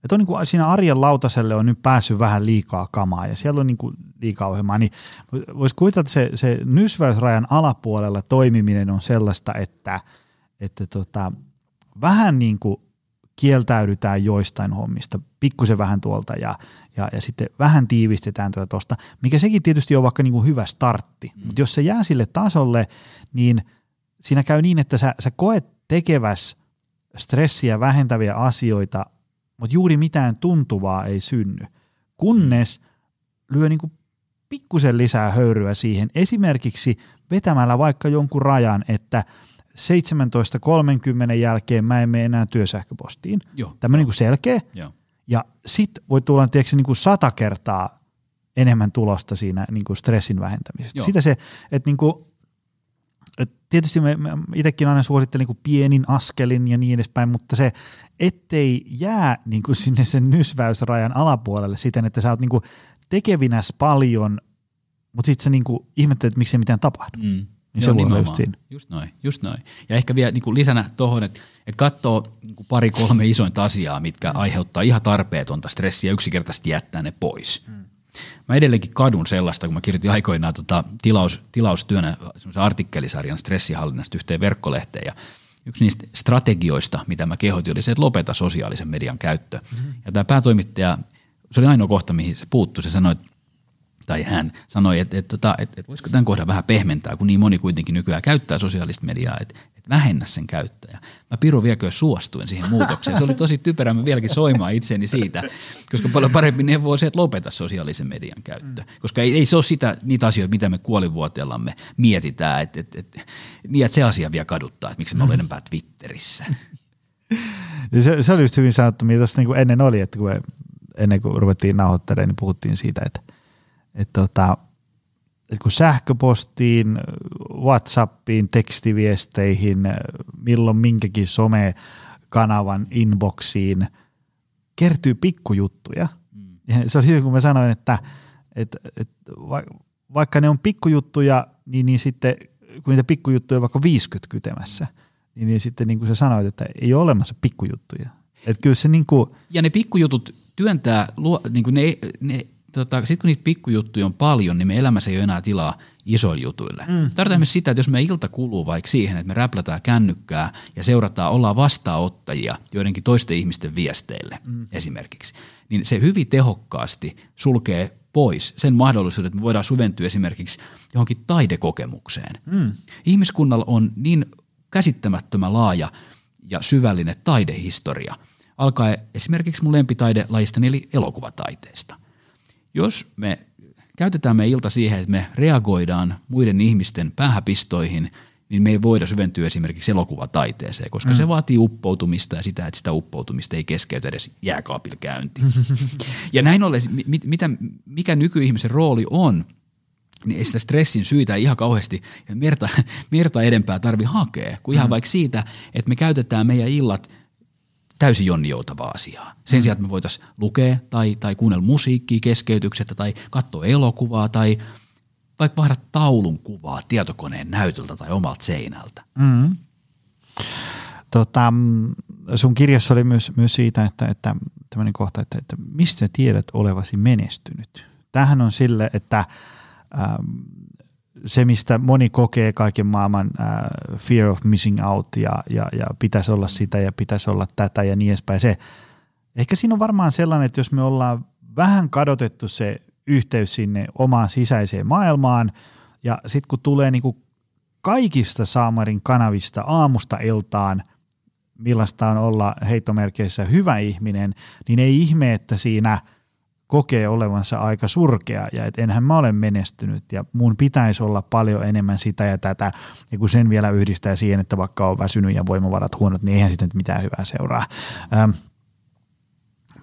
että on niin kuin siinä arjen lautaselle on nyt päässyt vähän liikaa kamaa ja siellä on niin kuin liikaa ohjelmaa, niin voisi kuvitella, että se, se nysväysrajan alapuolella toimiminen on sellaista, että, että tota, vähän niin kuin kieltäydytään joistain hommista, pikkusen vähän tuolta ja, ja, ja sitten vähän tiivistetään tätä tuosta, mikä sekin tietysti on vaikka niin kuin hyvä startti, mm. mutta jos se jää sille tasolle, niin siinä käy niin, että sä, sä koet tekeväs stressiä vähentäviä asioita mutta juuri mitään tuntuvaa ei synny, kunnes lyö niin pikkusen lisää höyryä siihen, esimerkiksi vetämällä vaikka jonkun rajan, että 17.30 jälkeen mä en mene enää työsähköpostiin. Tämmöinen niin selkeä. Joo. Ja sitten voi tulla tietysti niin kuin sata kertaa enemmän tulosta siinä niin kuin stressin vähentämisestä. Joo. Sitä se, että niin kuin, et tietysti me, me itsekin aina suosittelen niin pienin askelin ja niin edespäin, mutta se, ettei jää niin kuin sinne sen nysväysrajan alapuolelle siten, että sä oot niin kuin tekevinäs paljon, mutta sitten sä niin kuin ihmettelet, että miksi ei mitään tapahdu. Mm. Niin se on just siinä. Just noin, just noin. Ja ehkä vielä niin kuin lisänä tuohon, että, että katsoo niin kuin pari kolme isointa asiaa, mitkä aiheuttaa ihan tarpeetonta stressiä ja yksinkertaisesti jättää ne pois. Mm. Mä edelleenkin kadun sellaista, kun mä kirjoitin aikoinaan tota tilaus, tilaustyönä artikkelisarjan stressihallinnasta yhteen verkkolehteen ja yksi niistä strategioista, mitä mä kehotin, oli se, että lopeta sosiaalisen median käyttö. Mm-hmm. Ja tämä päätoimittaja, se oli ainoa kohta, mihin se puuttui, se sanoi, tai hän sanoi, että, että, että, että, että voisiko tämän kohdan vähän pehmentää, kun niin moni kuitenkin nykyään käyttää sosiaalista mediaa, että, vähennä sen käyttäjä. Mä Piru viekö suostuin siihen muutokseen. Se oli tosi typerä, mä vieläkin soimaan itseni siitä, koska paljon parempi neuvo on se, että lopeta sosiaalisen median käyttö. Mm. Koska ei, ei se ole sitä, niitä asioita, mitä me kuolivuoteellamme mietitään, että, että, että, niin, että se asia vielä kaduttaa, että miksi me olemme enempää Twitterissä. se, se oli just hyvin sanottu, mitä tuossa niin ennen oli, että kun ennen kuin ruvettiin nauhoittelemaan, niin puhuttiin siitä, että, että tota, että kun sähköpostiin, Whatsappiin, tekstiviesteihin, milloin minkäkin some kanavan inboxiin kertyy pikkujuttuja. Ja se oli hyvä, kun mä sanoin, että, että, että va, vaikka ne on pikkujuttuja, niin, niin sitten kun niitä pikkujuttuja on vaikka 50 kytemässä, niin, niin sitten niin kuin sä sanoit, että ei ole olemassa pikkujuttuja. Että kyllä se niin kuin, Ja ne pikkujutut työntää, luo, niin kuin ne, ne tota, sitten kun niitä pikkujuttuja on paljon, niin me elämässä ei ole enää tilaa isoille jutuille. Mm. Tarkoitan myös sitä, että jos me ilta kuluu vaikka siihen, että me räplätään kännykkää ja seurataan, ollaan vastaanottajia joidenkin toisten ihmisten viesteille mm. esimerkiksi, niin se hyvin tehokkaasti sulkee pois sen mahdollisuuden, että me voidaan suventua esimerkiksi johonkin taidekokemukseen. Mm. Ihmiskunnalla on niin käsittämättömän laaja ja syvällinen taidehistoria, alkaa esimerkiksi mun lempitaidelajistani eli elokuvataiteesta. Jos me käytetään me ilta siihen, että me reagoidaan muiden ihmisten päähäpistoihin, niin me ei voida syventyä esimerkiksi elokuvataiteeseen, koska mm. se vaatii uppoutumista ja sitä, että sitä uppoutumista ei keskeytä edes jääkaapilla käyntiin. ja näin ollen, mitä, mikä nykyihmisen rooli on, niin ei sitä stressin syitä ei ihan kauheasti merta, merta edempää tarvi hakea, kuin ihan mm. vaikka siitä, että me käytetään meidän illat täysin jonnijoutavaa asiaa. Sen mm. sijaan, että me voitaisiin lukea tai, tai kuunnella musiikkia keskeytyksettä tai katsoa elokuvaa tai vaikka vaihda taulun kuvaa tietokoneen näytöltä tai omalta seinältä. Mm. Tota, sun kirjassa oli myös, myös siitä, että, että tämmöinen kohta, että, että mistä sä tiedät olevasi menestynyt. Tähän on sille, että ähm, se, mistä moni kokee kaiken maailman äh, fear of missing out ja, ja, ja pitäisi olla sitä ja pitäisi olla tätä ja niin edespäin. Se, ehkä siinä on varmaan sellainen, että jos me ollaan vähän kadotettu se yhteys sinne omaan sisäiseen maailmaan ja sitten kun tulee niinku kaikista Saamarin kanavista aamusta iltaan, millaista on olla heittomerkeissä hyvä ihminen, niin ei ihme, että siinä – kokee olevansa aika surkea ja että enhän mä ole menestynyt ja mun pitäisi olla paljon enemmän sitä ja tätä ja kun sen vielä yhdistää siihen, että vaikka on väsynyt ja voimavarat huonot, niin eihän sitten mitään hyvää seuraa. Ähm,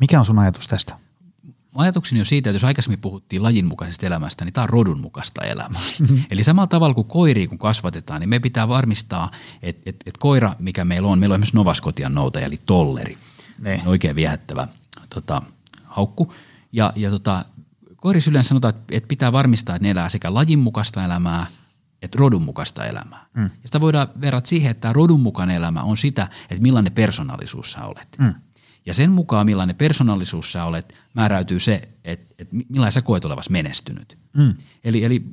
mikä on sun ajatus tästä? Ajatukseni on siitä, että jos aikaisemmin puhuttiin lajinmukaisesta elämästä, niin tämä on rodunmukaista elämää. Mm-hmm. Eli samalla tavalla kuin koiria kun kasvatetaan, niin me pitää varmistaa, että, että, että koira, mikä meillä on, meillä on myös Novaskotian noutaja, eli tolleri. Ne. Oikein viehättävä tota, haukku ja, ja tota, koirissa yleensä sanotaan, että pitää varmistaa, että ne elää sekä lajin mukaista elämää että rodun mukaista elämää. Mm. Ja sitä voidaan verrata siihen, että rodun mukainen elämä on sitä, että millainen persoonallisuus sä olet. Mm. Ja sen mukaan, millainen persoonallisuus sä olet, määräytyy se, että, että millainen sä koet olevasi menestynyt. Mm. Eli, eli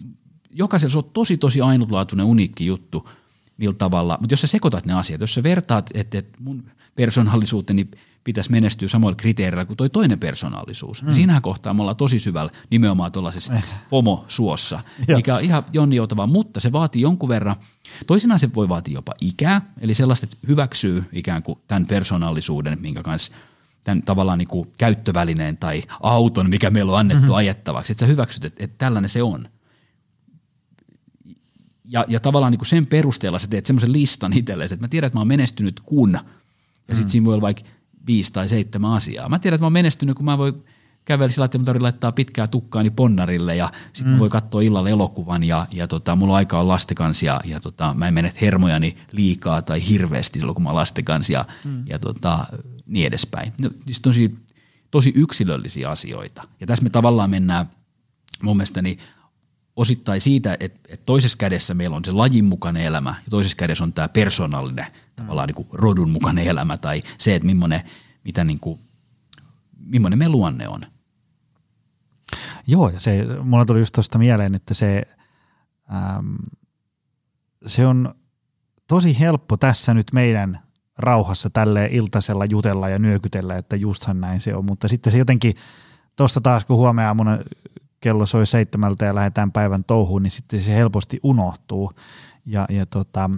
jokaisella on tosi, tosi ainutlaatuinen, uniikki juttu, millä tavalla, mutta jos sä sekoitat ne asiat, jos sä vertaat, että, että mun persoonallisuuteni – pitäisi menestyä samoilla kriteereillä kuin toi toinen persoonallisuus. Mm. Siinähän kohtaa me ollaan tosi syvällä nimenomaan tuollaisessa eh. FOMO-suossa, mikä on ihan jonnijoutavaa, mutta se vaatii jonkun verran, toisinaan se voi vaatia jopa ikää, eli sellaista, että hyväksyy ikään kuin tämän persoonallisuuden, minkä kanssa tämän tavallaan niin kuin käyttövälineen tai auton, mikä meillä on annettu mm-hmm. ajettavaksi, että sä hyväksyt, että, että tällainen se on. Ja, ja tavallaan niin kuin sen perusteella sä teet semmoisen listan itsellesi, että mä tiedän, että mä oon menestynyt kun, ja sitten mm. siinä voi olla vaikka viisi tai seitsemän asiaa. Mä tiedän, että mä oon menestynyt, kun mä voin kävellä sillä, että mun laittaa pitkää tukkaani ponnarille ja sitten mm. voi katsoa illalla elokuvan ja, ja tota, mulla on aikaa lasten kanssa ja, ja tota, mä en mene hermojani liikaa tai hirveästi silloin, kun mä kanssa ja, mm. ja tota, niin edespäin. No, siis tosi, tosi yksilöllisiä asioita. Ja tässä me tavallaan mennään mun mielestäni osittain siitä, että, että toisessa kädessä meillä on se lajin mukainen elämä ja toisessa kädessä on tämä persoonallinen tavallaan niin kuin rodun mukainen elämä tai se, että millainen, mitä niin kuin, millainen me luonne on. Joo, ja se, mulla tuli just tuosta mieleen, että se, äm, se on tosi helppo tässä nyt meidän rauhassa tälle iltasella jutella ja nyökytellä, että justhan näin se on, mutta sitten se jotenkin, tuosta taas kun huomenna mun kello soi seitsemältä ja lähdetään päivän touhuun, niin sitten se helposti unohtuu. Ja, ja tota,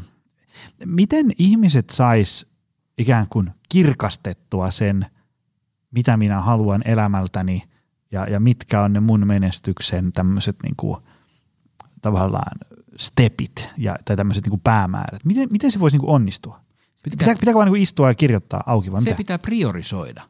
Miten ihmiset sais ikään kuin kirkastettua sen, mitä minä haluan elämältäni ja, ja mitkä on ne mun menestyksen tämmöiset niin kuin, tavallaan stepit ja, tai tämmöiset niin päämäärät. Miten, miten se voisi niin kuin onnistua? Pitää, pitääkö vaan niin istua ja kirjoittaa auki? Vai se mitä? pitää priorisoida.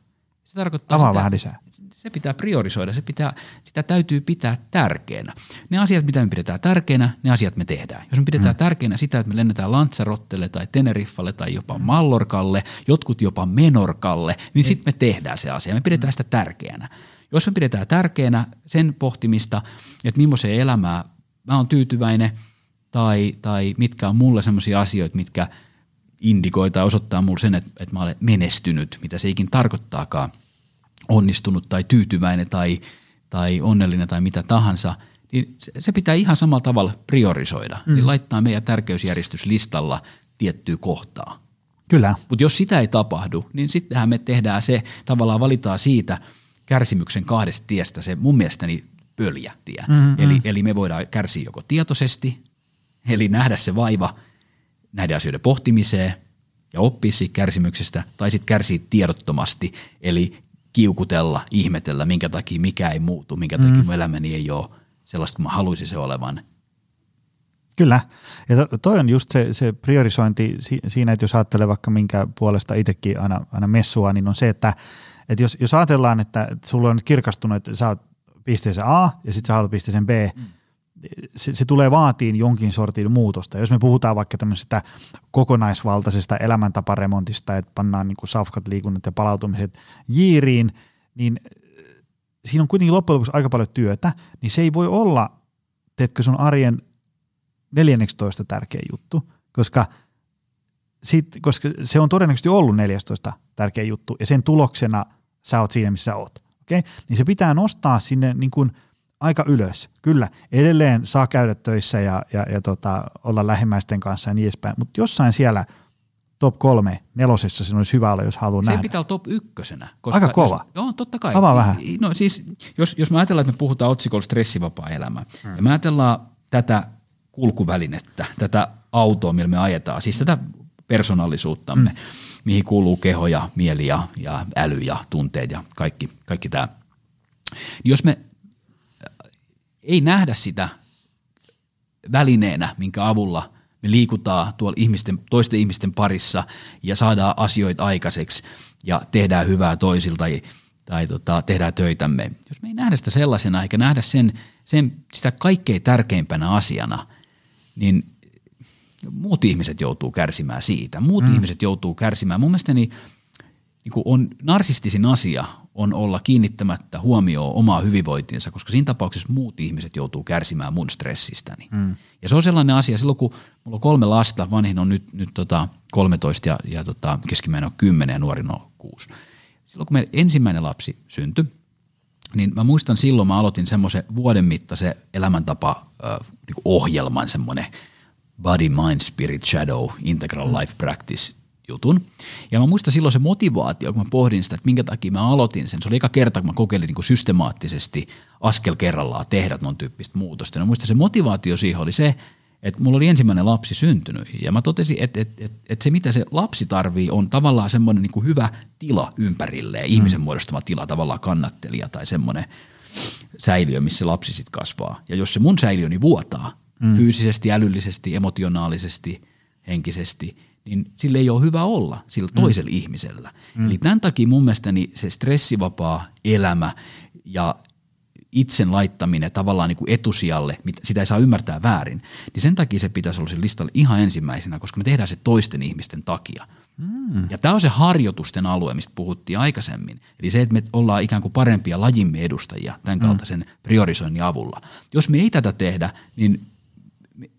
Se tarkoittaa Avaa sitä, vähän lisää. Se pitää priorisoida, se pitää, sitä täytyy pitää tärkeänä. Ne asiat, mitä me pidetään tärkeänä, ne asiat me tehdään. Jos me pidetään mm. tärkeänä sitä, että me lennetään Lanzarottelle tai Teneriffalle tai jopa Mallorkalle, jotkut jopa Menorkalle, niin sitten me tehdään se asia. Me pidetään sitä tärkeänä. Jos me pidetään tärkeänä sen pohtimista, että millaiseen elämää mä oon tyytyväinen tai, tai mitkä on mulle sellaisia asioita, mitkä indikoi tai osoittaa mulle sen, että, että mä olen menestynyt, mitä se ikin tarkoittaakaan, onnistunut tai tyytyväinen tai, tai onnellinen tai mitä tahansa, niin se, pitää ihan samalla tavalla priorisoida. Mm. Niin laittaa meidän tärkeysjärjestyslistalla tiettyä kohtaa. Kyllä. Mutta jos sitä ei tapahdu, niin sittenhän me tehdään se, tavallaan valitaan siitä kärsimyksen kahdesta tiestä se mun mielestäni pöljä tie. Mm-hmm. Eli, eli me voidaan kärsiä joko tietoisesti, eli nähdä se vaiva näiden asioiden pohtimiseen ja oppia siitä kärsimyksestä, tai sitten kärsiä tiedottomasti, eli kiukutella, ihmetellä, minkä takia mikä ei muutu, minkä takia mm. mun elämäni ei ole sellaista kuin mä haluaisin se olevan. Kyllä. Ja to, toi on just se, se priorisointi si, siinä, että jos ajattelee vaikka minkä puolesta itsekin aina, aina messua, niin on se, että, että jos, jos ajatellaan, että, sulla on kirkastunut, että sä oot pisteeseen A ja sitten sä haluat pisteeseen B, mm. Se, se tulee vaatiin jonkin sortin muutosta. Jos me puhutaan vaikka tämmöisestä kokonaisvaltaisesta elämäntaparemontista, että pannaan niin safkat, liikunnat ja palautumiset jiiriin, niin siinä on kuitenkin loppujen lopuksi aika paljon työtä, niin se ei voi olla, teetkö sun arjen 14 tärkeä juttu, koska, sit, koska se on todennäköisesti ollut 14 tärkeä juttu, ja sen tuloksena sä oot siinä, missä sä oot. Okay? Niin se pitää nostaa sinne niin kuin aika ylös. Kyllä, edelleen saa käydä töissä ja, ja, ja tota, olla lähimmäisten kanssa ja niin edespäin, mutta jossain siellä top kolme, nelosessa se olisi hyvä olla, jos haluaa nähdä. Se pitää olla top ykkösenä. Koska Aika kova. Jos, joo, totta kai. Avaa vähän. No siis, jos, jos me ajatellaan, että me puhutaan otsikolla stressivapaa elämä, hmm. ja me ajatellaan tätä kulkuvälinettä, tätä autoa, millä me ajetaan, siis tätä persoonallisuuttamme, hmm. mihin kuuluu keho ja mieli ja, ja äly ja tunteet ja kaikki, kaikki tämä. Jos me ei nähdä sitä välineenä, minkä avulla me liikutaan tuolla ihmisten, toisten ihmisten parissa ja saadaan asioita aikaiseksi ja tehdään hyvää toisilta tai, tai tota, tehdään töitämme. Jos me ei nähdä sitä sellaisena eikä nähdä sen, sen sitä kaikkein tärkeimpänä asiana, niin muut ihmiset joutuu kärsimään siitä. Muut mm. ihmiset joutuu kärsimään. Mun mielestäni niin on narsistisin asia on olla kiinnittämättä huomioon omaa hyvinvointiinsa, koska siinä tapauksessa muut ihmiset joutuu kärsimään mun stressistäni. Mm. Ja se on sellainen asia, silloin kun mulla on kolme lasta, vanhin on nyt, nyt tota 13 ja, ja tota, keskimmäinen on 10 ja nuorin on 6. Silloin kun meidän ensimmäinen lapsi syntyi, niin mä muistan silloin mä aloitin semmoisen vuoden mittaisen elämäntapa äh, niin ohjelman, semmoinen Body, Mind, Spirit, Shadow, Integral. Life Practice jutun. Ja mä muistan silloin se motivaatio, kun mä pohdin sitä, että minkä takia mä aloitin sen. Se oli eka kerta, kun mä kokeilin niin kuin systemaattisesti askel kerrallaan tehdä non tyyppistä muutosta. Ja mä muistan se motivaatio siihen oli se, että mulla oli ensimmäinen lapsi syntynyt ja mä totesin, että, että, että, että se mitä se lapsi tarvii on tavallaan semmoinen niin kuin hyvä tila ympärilleen, mm. ihmisen muodostama tila, tavallaan kannattelija tai semmoinen säiliö, missä se lapsi sitten kasvaa. Ja jos se mun säiliöni vuotaa mm. fyysisesti, älyllisesti, emotionaalisesti, henkisesti – niin sille ei ole hyvä olla sillä mm. toisella mm. ihmisellä. Mm. Eli tämän takia mun mielestäni se stressivapaa elämä ja itsen laittaminen tavallaan niin kuin etusijalle, sitä ei saa ymmärtää väärin, niin sen takia se pitäisi olla listalla ihan ensimmäisenä, koska me tehdään se toisten ihmisten takia. Mm. Ja tämä on se harjoitusten alue, mistä puhuttiin aikaisemmin. Eli se, että me ollaan ikään kuin parempia lajimme edustajia tämän mm. kaltaisen mm. priorisoinnin avulla. Jos me ei tätä tehdä, niin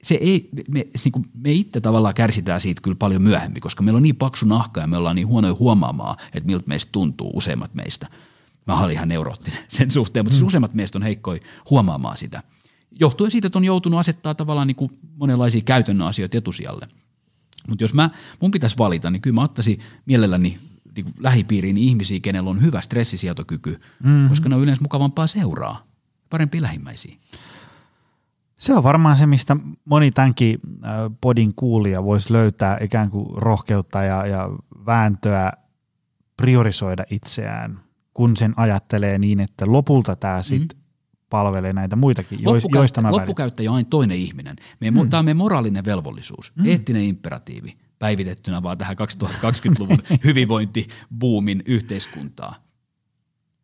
se ei, me, niin kuin me itse tavallaan kärsitään siitä kyllä paljon myöhemmin, koska meillä on niin paksu nahka ja me ollaan niin huonoja huomaamaan, että miltä meistä tuntuu useimmat meistä. Mä olin ihan neuroottinen sen suhteen, mutta siis mm. useimmat meistä on heikkoi huomaamaan sitä. Johtuen siitä, että on joutunut asettaa tavallaan niin kuin monenlaisia käytännön asioita etusijalle. Mutta jos mä, mun pitäisi valita, niin kyllä mä ottaisin mielelläni niin kuin lähipiiriin ihmisiä, kenellä on hyvä stressisietokyky, mm-hmm. koska ne on yleensä mukavampaa seuraa, parempia lähimmäisiä. Se on varmaan se, mistä moni tämänkin podin kuulija voisi löytää ikään kuin rohkeutta ja, ja vääntöä priorisoida itseään, kun sen ajattelee niin, että lopulta tämä sitten mm. palvelee näitä muitakin, Loppukäyttä, joista mä Loppukäyttäjä on aina toinen ihminen. Meidän, mm. Tämä on meidän moraalinen velvollisuus, mm. eettinen imperatiivi, päivitettynä vaan tähän 2020-luvun hyvinvointibuumin yhteiskuntaa.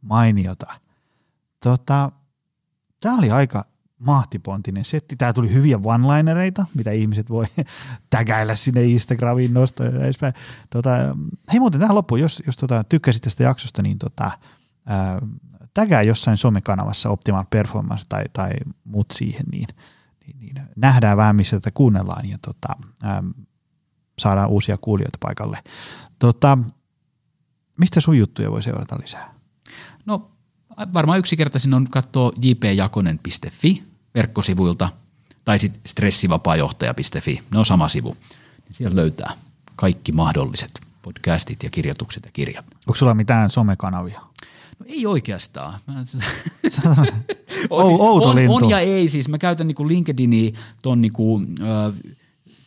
Mainiota. Tota, Tämä oli aika mahtipontinen setti. Tää tuli hyviä one-linereita, mitä ihmiset voi tägäillä sinne Instagramiin nostaa ja edespäin. Tota, hei muuten tähän loppuun, jos, jos tota, tykkäsit tästä jaksosta, niin tota, ää, tägää jossain somekanavassa Optimal Performance tai, tai muut siihen, niin, niin, niin nähdään vähän, missä tätä kuunnellaan ja tota, ää, saadaan uusia kuulijoita paikalle. Tota, mistä sun juttuja voi seurata lisää? No varmaan yksinkertaisin on katsoa jpjakonen.fi verkkosivuilta tai sitten stressivapaajohtaja.fi, ne on sama sivu. Niin sieltä löytää kaikki mahdolliset podcastit ja kirjoitukset ja kirjat. Onko sulla mitään somekanavia? No ei oikeastaan. Mä, siis, on, on ja ei. Siis mä käytän niinku LinkedInia ton niinku, ö,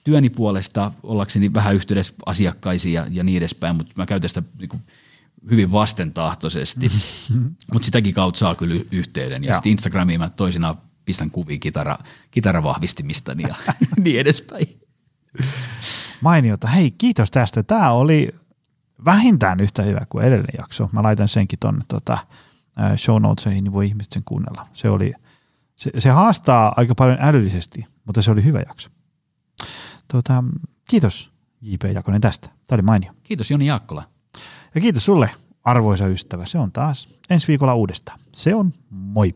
työni puolesta ollakseni vähän yhteydessä asiakkaisiin ja, ja niin edespäin, mutta mä käytän sitä niinku, hyvin vastentahtoisesti, mutta sitäkin kautta saa kyllä yhteyden. Ja Joo. sitten Instagramiin mä toisinaan pistän kuvia kitara, kitaravahvistimistani ja niin edespäin. Mainiota. Hei, kiitos tästä. Tämä oli vähintään yhtä hyvä kuin edellinen jakso. Mä laitan senkin tuonne tota, show notesihin, niin voi ihmiset sen kuunnella. Se, oli, se, se haastaa aika paljon älyllisesti, mutta se oli hyvä jakso. Tota, kiitos J.P. Jakonen tästä. Tämä oli mainio. Kiitos Joni Jaakkola. Ja kiitos sulle, arvoisa ystävä. Se on taas ensi viikolla uudestaan. Se on moi.